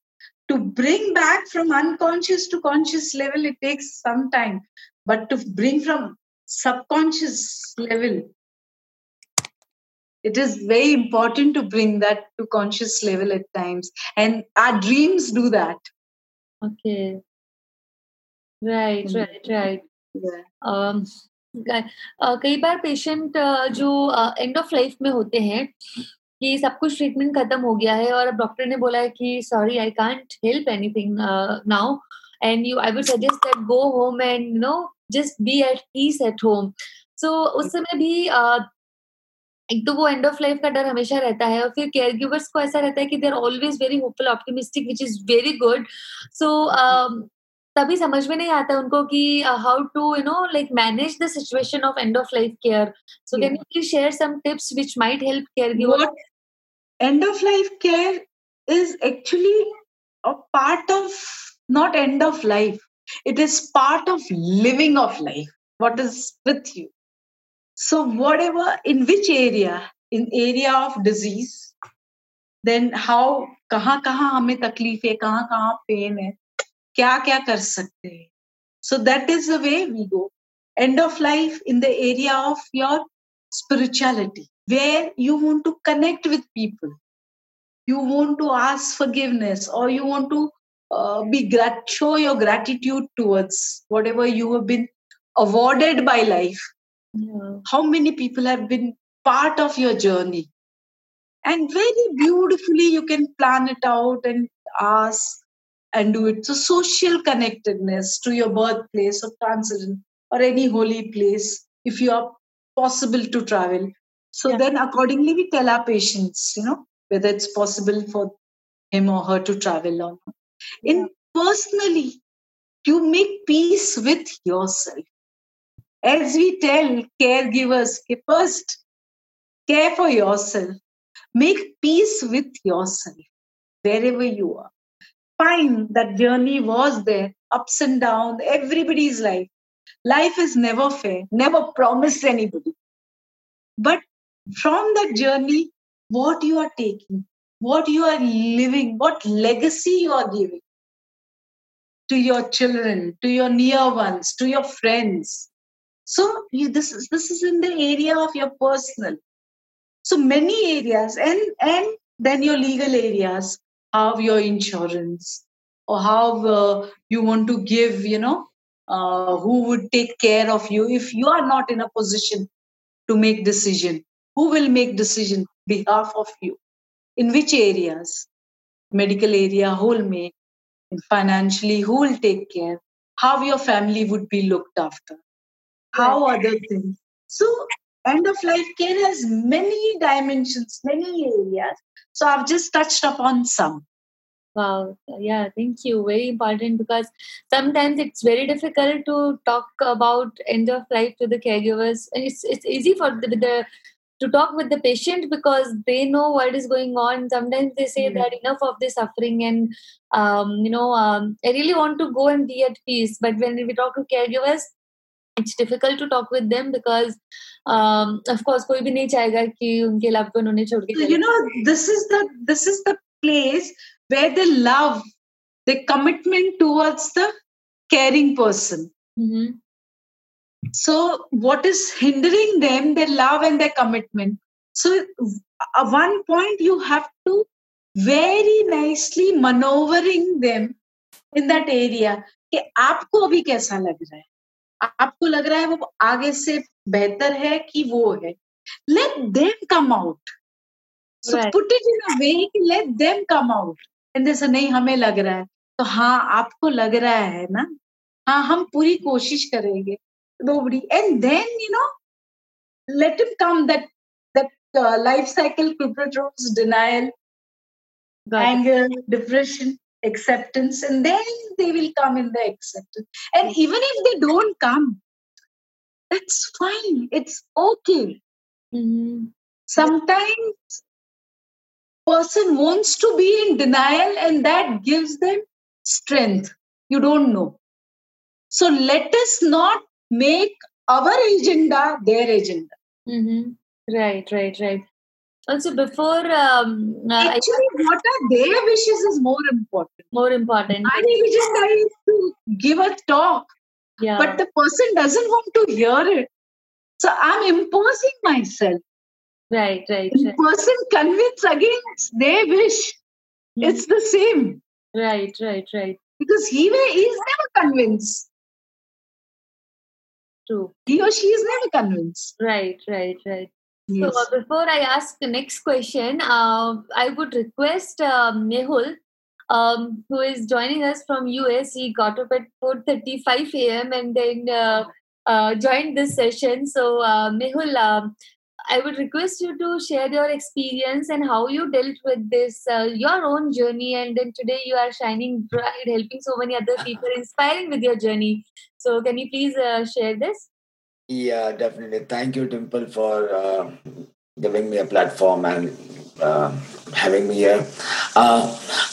to bring back from unconscious to conscious level it takes some time but to bring from subconscious level it is very important to bring that to conscious level at times and our dreams do that okay right mm. right right yeah. um, Uh, कई बार patient जो end of life में होते हैं कि सब कुछ treatment खत्म हो गया है और अब डॉक्टर ने बोला है कि sorry I can't help anything now and you I would suggest that go home and no just be at peace at home so उस समय भी uh, एक तो वो एंड ऑफ़ लाइफ का डर हमेशा रहता है और फिर केयर गिवर्स को ऐसा रहता है कि they are always very hopeful optimistic which is very good so तभी समझ में नहीं आता उनको कि how to you know like manage the situation of end of life care so can you please share some tips which might help caregiver end of life care is actually a part of not end of life it is part of living of life what is with you so whatever in which area in area of disease then how कहाँ कहाँ हमें तकलीफ है कहाँ कहाँ pen है क्या क्या कर सकते हैं so that is the way we go end of life in the area of your spirituality where you want to connect with people. You want to ask forgiveness or you want to uh, be grat- show your gratitude towards whatever you have been awarded by life. Yeah. how many people have been part of your journey? And very beautifully you can plan it out and ask and do it. So social connectedness to your birthplace or transit or any holy place if you are possible to travel so Yeah. then accordingly we tell our patients you know whether it's possible for him or her to travel or not in personally you make peace with yourself. As we tell caregivers, first care for yourself, make peace with yourself wherever you are. Find that journey was there, ups and downs, everybody's life. Life is never fair, never promised anybody. But from that journey, what you are taking, what you are living, what legacy you are giving to your children, to your near ones, to your friends. So you, this is this is in the area of your personal. So many areas, and and then your legal areas, how your insurance, or how uh, you want to give, you know, uh, who would take care of you if you are not in a position to make decision who will make decision behalf of you? In which areas? Medical area who will make? Financially who will take care? How your family would be looked after? How other things so end of life care has many dimensions many areas. So i've just touched upon some. Wow. Yeah, thank you. Very important because sometimes it's very difficult to talk about end of life to the caregivers. And it's it's easy for the, the to talk with the patient because they know what is going on. Sometimes they say mm-hmm. that enough of the suffering and um, you know um, I really want to go and be at peace. But when we talk to caregivers, it's difficult to talk with them because um, of course कोई भी नहीं चाहेगा कि उनके loved one उन्हें छोड़ के you know this is the this is the place where they love the commitment towards the caring person. Mm-hmm. So, what is hindering them, their love and their commitment? So, at one point, you have to very nicely maneuvering them in that area कि आपको अभी कैसा लग रहा है आपको लग रहा है वो आगे से बेहतर है कि वो है let them come out so put it in a way let them come out जैसे नहीं हमें लग रहा है तो हाँ आपको लग रहा है ना हाँ हम पूरी कोशिश करेंगे nobody and then you know let him come that that uh, life cycle cripples denial Got anger it. depression acceptance and then they will come in the acceptance and even if they don't come that's fine it's okay mm-hmm. sometimes person wants to be in denial and that gives them strength. You don't know. So let us not make our agenda their agenda. Mm-hmm. Right, right, right. Also, before um, uh, actually, I, what are their wishes is more important. More important. My agenda is to give a talk, yeah. but the person doesn't want to hear it. So I'm imposing myself. Right, right. right. person convince against their wish. Mm-hmm. It's the same. Right, right, right. Because he is never convinced. True. He or she is never convinced. Right, right, right. Yes. So uh, before I ask the next question, uh, I would request um, Mehul, um, who is joining us from US. He got up at 4:35 a.m. and then uh, uh, joined this session. So uh, Mehul, um, I would request you to share your experience and how you dealt with this, uh, your own journey. And then today you are shining bright, helping so many other people, inspiring with your journey. So, can you please uh, share this? Yeah, definitely. Thank you, Dimple, for uh, giving me a platform and uh, having me here. Uh,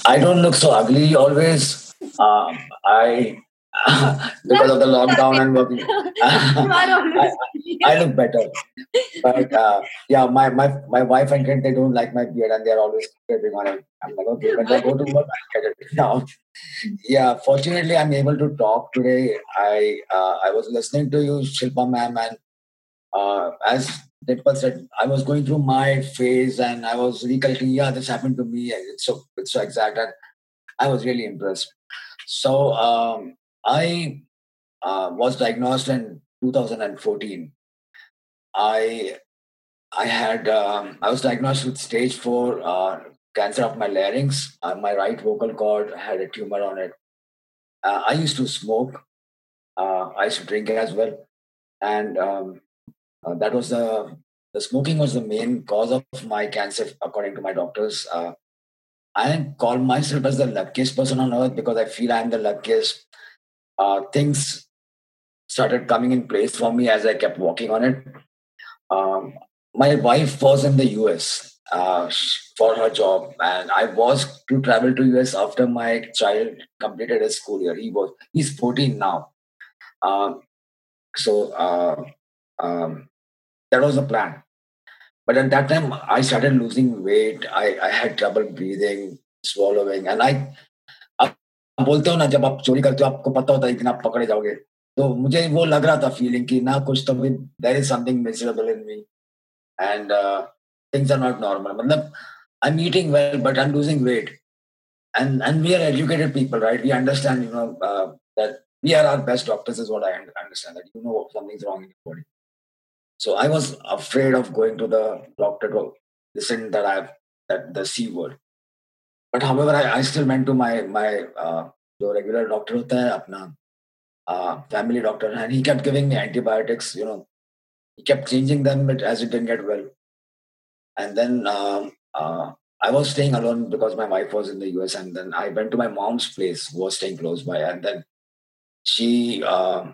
I don't look so ugly always. Uh, I [laughs] because of the lockdown and working. [laughs] I, I, look better. But uh, yeah, my, my my wife and kid they don't like my beard and they're always scraping on it. I'm like, okay, when I go to work, I get it [laughs] now. Yeah, fortunately, I'm able to talk today. I uh, I was listening to you, Shilpa ma'am, and uh, as Dimple said, I was going through my phase and I was recollecting, yeah, this happened to me. It's so it's so exact, and I was really impressed. So um, I uh, was diagnosed in 2014. I I had um, I was diagnosed with stage four uh, cancer of my larynx. Uh, my right vocal cord had a tumor on it. Uh, I used to smoke. Uh, I used to drink as well, and um, uh, that was the the smoking was the main cause of my cancer, according to my doctors. I call myself as the luckiest person on earth because I feel I'm the luckiest uh, things started coming in place for me as I kept walking on it. Um, my wife was in the US uh, for her job, and I was to travel to US after my child completed his school year. He was he's 14 now, um, so uh, um, that was the plan. But at that time, I started losing weight. I, I had trouble breathing, swallowing, and I आप बोलते हो ना जब आप चोरी करते हो आपको पता होता है कि आप पकड़े जाओगे तो मुझे वो लग रहा था फीलिंग कि ना कुछ तो there is something miserable in me and things are not normal मतलब I am eating well but I am losing weight and and we are educated people right we understand you know uh, that we are our best doctors is what i understand that you know something's wrong in your body so i was afraid of going to the doctor to listen that i have that the c word but however i, I still went to my my uh, regular doctor hota hai apna uh, family doctor, and he kept giving me antibiotics. You know, he kept changing them, but as it didn't get well. and then um, uh, I was staying alone because my wife was in the US, and then I went to my mom's place, was staying close by, and then she uh,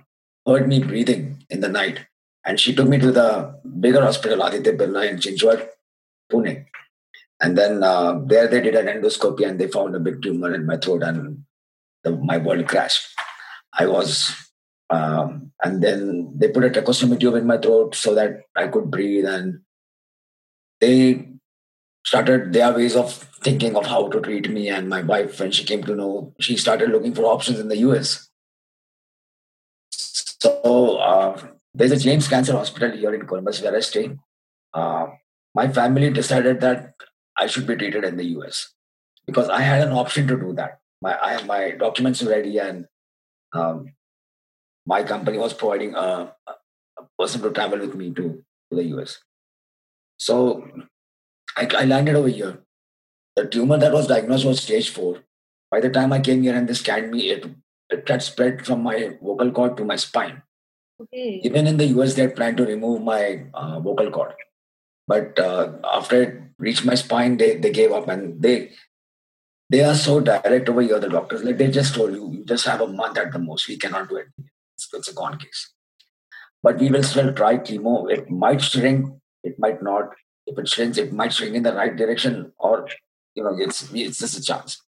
heard me breathing in the night, and she took me to the bigger hospital, Aditya Birla in Chinchwad, Pune. And then uh, there they did an endoscopy and they found a big tumor in my throat, and the, my world crashed. I was, um, and then they put a tracheostomy tube in my throat so that I could breathe. And they started their ways of thinking of how to treat me. And my wife, when she came to know, she started looking for options in the US. So uh, there's a James Cancer Hospital here in Columbus where I stay. Uh, my family decided that I should be treated in the US because I had an option to do that. My I, have my documents ready and um, my company was providing a, a, person to travel with me to, to the US. So I, I landed over here. The tumor that was diagnosed was stage four. By the time I came here and they scanned me, it, it had spread from my vocal cord to my spine. Okay. Even in the US, they had planned to remove my uh, vocal cord. But uh, after it reached my spine, they, they gave up and they they are so direct over here, the doctors. Like they just told you, you just have a month at the most. We cannot do it. It's, it's a gone case. But we will still try chemo. It might shrink, it might not. If it shrinks, it might shrink in the right direction, or you know, it's it's just a chance,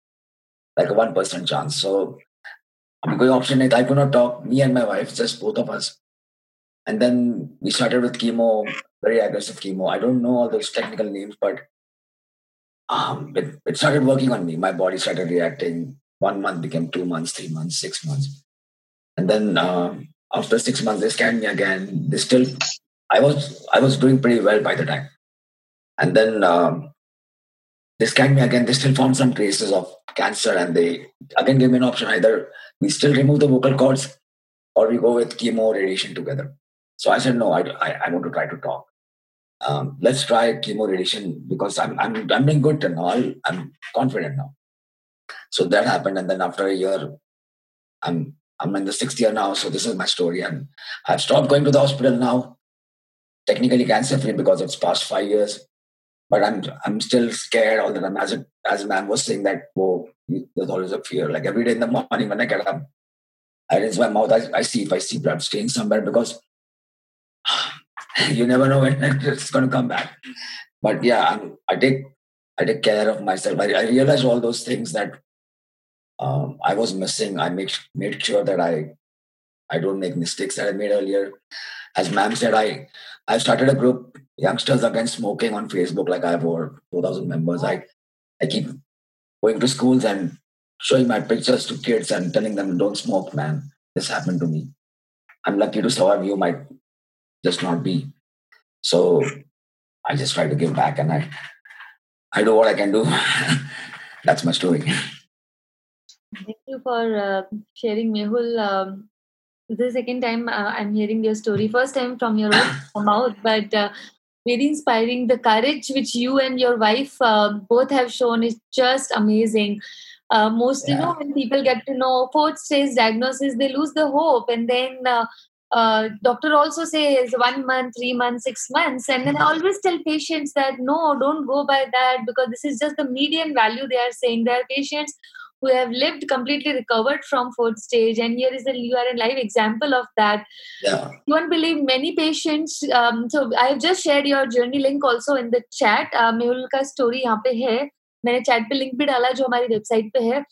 like a one percent chance. So going option eight. I could not talk. Me and my wife, just both of us. And then we started with chemo, very aggressive chemo. I don't know all those technical names, but um, it, it started working on me. My body started reacting. One month became two months, three months, six months. And then um, after six months, they scanned me again. They still, I was, I was doing pretty well by the time. And then um, they scanned me again. They still found some traces of cancer, and they again gave me an option: either we still remove the vocal cords, or we go with chemo radiation together. So I said, no, I, I, I want to try to talk um, let's try chemo radiation because I'm I'm I'm doing good now. i am confident now. So that happened, and then after a year, I'm I'm in the sixth year now. So this is my story, and I've stopped going to the hospital now. Technically cancer free because it's past five years, but I'm I'm still scared all the time. As a as man was saying that, whoa, there's always a fear. Like every day in the morning when I get up, I rinse my mouth. I, I see if I see blood staying somewhere because [sighs] you never know when [laughs] it's going to come back. But yeah, I'm, i take I take care of myself. I, I realized all those things that um, I was missing. I make made sure that I I don't make mistakes that I made earlier. As ma'am said, I I started a group, youngsters against smoking on Facebook. Like I have over two thousand members. I I keep going to schools and showing my pictures to kids and telling them, "Don't smoke, man. This happened to me. I'm lucky to survive. You might just not be. So I just try to give back and I I do what I can do. [laughs] That's my story. Thank you for uh, sharing, Mehul. Um, the second time uh, I'm hearing your story. First time from your own [laughs] mouth, but uh, very inspiring. The courage which you and your wife uh, both have shown is just amazing. Uh, most, yeah. you know, when people get to know fourth stage diagnosis, they lose the hope, and then uh, uh, doctor also says one month, three months, six months, and then I always tell patients that no, don't go by that because this is just the median value they are saying. There are patients who have lived completely recovered from fourth stage and here is a you are a live example of that yeah you won't believe many patients um, so i have just shared your journey link also in the chat uh, Mehul का story यहाँ पे है मैंने chat पे link भी डाला जो हमारी वेबसाइट पे है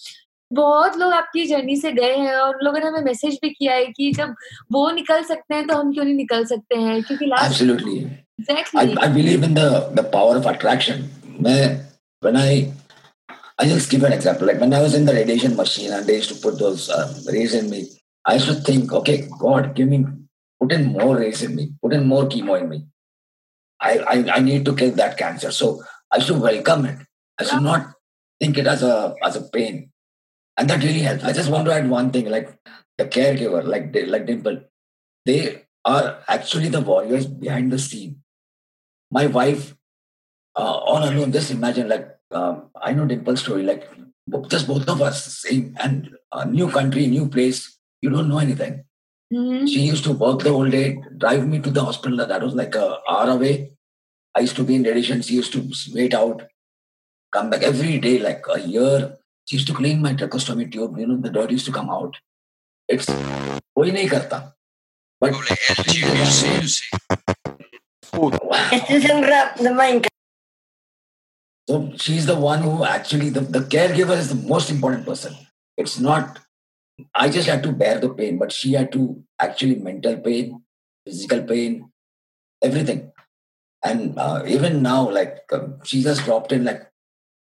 बहुत लोग आपकी जर्नी से गए हैं और लोगों ने हमें मैसेज भी किया है कि जब वो निकल सकते हैं तो हम क्यों नहीं निकल सकते हैं क्योंकि last absolutely exactly I, I believe in the the power of attraction मैं when I I just give an example. Like when I was in the radiation machine and they used to put those um, rays in me I used to think okay God give me put in more rays in me put in more chemo in me. I I, I need to kill that cancer. So I should welcome it. I should not think it as a as a pain. And that really helps. I just want to add one thing, like the caregiver, like like Dimple, they are actually the warriors behind the scene. My wife, uh, all alone, just imagine, like um, I know Dimple's story, like just both of us, same and a new country, new place. You don't know anything. Mhm. She used to work the whole day, drive me to the hospital. That was like a hour away. I used to be in radiation. She used to wait out, come back every day, like a year. She used to clean my tracheostomy tube. You know, the dirt used to come out. It's कोई नहीं करता. But Este so she's the one who actually the, the caregiver is the most important person. It's not. I just had to bear the pain, but she had to actually mental pain, physical pain, everything. And uh, even now, like um, she just dropped in, like,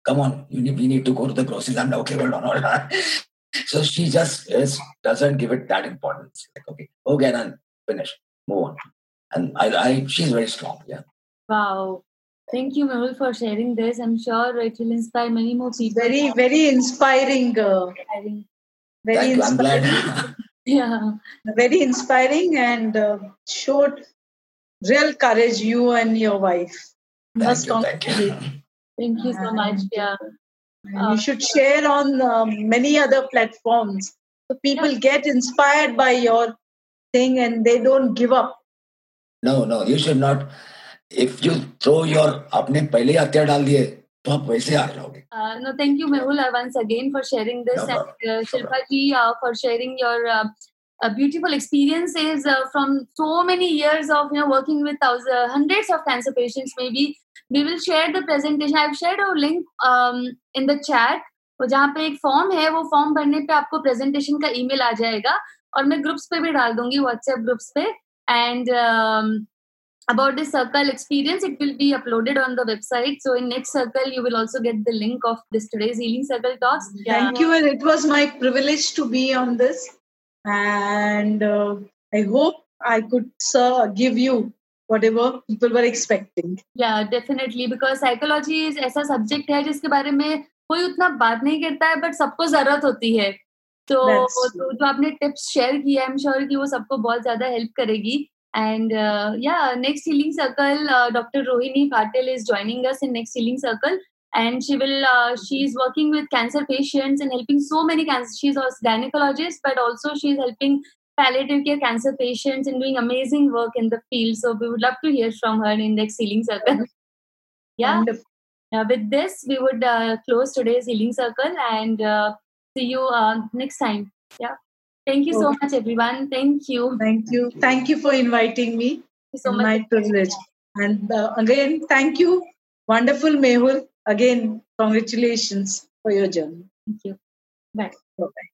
"Come on, you need, we need to go to the groceries." I'm "Okay, hold on, hold on." [laughs] so she just is, doesn't give it that importance. Like, okay, get and finish, move on. And I, I, she's very strong. Yeah. Wow. Thank you, Mehul, for sharing this. I'm sure it will inspire many more people. Very, very inspiring. Uh, very Thank you. Inspiring. [laughs] Yeah. very inspiring and uh, showed real courage you and your wife thank you. Thank you. Thank you so much. Yeah. Uh, you should share on um, many other platforms so people get inspired by your thing and they don't give up No, no, you should not. If you throw your अपने पहले हथियार डाल दिए तो आप वैसे आ जाओगे Uh, no, thank you, Mehul, uh, once again for sharing this, No and problem. uh, Shilpa ji uh, for sharing your uh, uh, beautiful experiences uh, from so many years of you know working with thousands, uh, hundreds of cancer patients. Maybe we will share the presentation. I've shared a link um, in the chat. वो जहाँ पे एक form है वो form भरने पे आपको presentation का ईमेल आ जाएगा और मैं ग्रुप्स पे भी डाल दूँगी व्हाट्सएप ग्रुप्स पे and about this circle experience it will be uploaded on the website so in next circle you will also get the link of this today's healing circle talks yeah. thank you and it was my privilege to be on this and uh, i hope i could sir, give you whatever people were expecting yeah definitely because psychology is ऐसा subject है जिसके बारे में कोई उतना बात नहीं करता है बट सबको ज़रूरत होती है तो. तो जो आपने टिप्स शेयर किया आई एम श्योर कि वो सबको बहुत ज़्यादा हेल्प करेगी and uh, yeah next healing circle uh, dr rohini patel is joining us in next healing circle. And she will uh, is working with cancer patients and helping so many cancer she's a gynecologist but also she's helping palliative care cancer patients and doing amazing work in the field. So we would love to hear from her in next healing circle. [laughs] Yeah. Uh, with this we would uh, close today's healing circle and uh, see you uh, next time. Yeah thank you so much everyone. Thank you. Thank you. Thank you for inviting me. Thank you so much. My privilege. And uh, again thank you wonderful mehul. Again congratulations for your journey. Thank you. Bye. Bye-bye.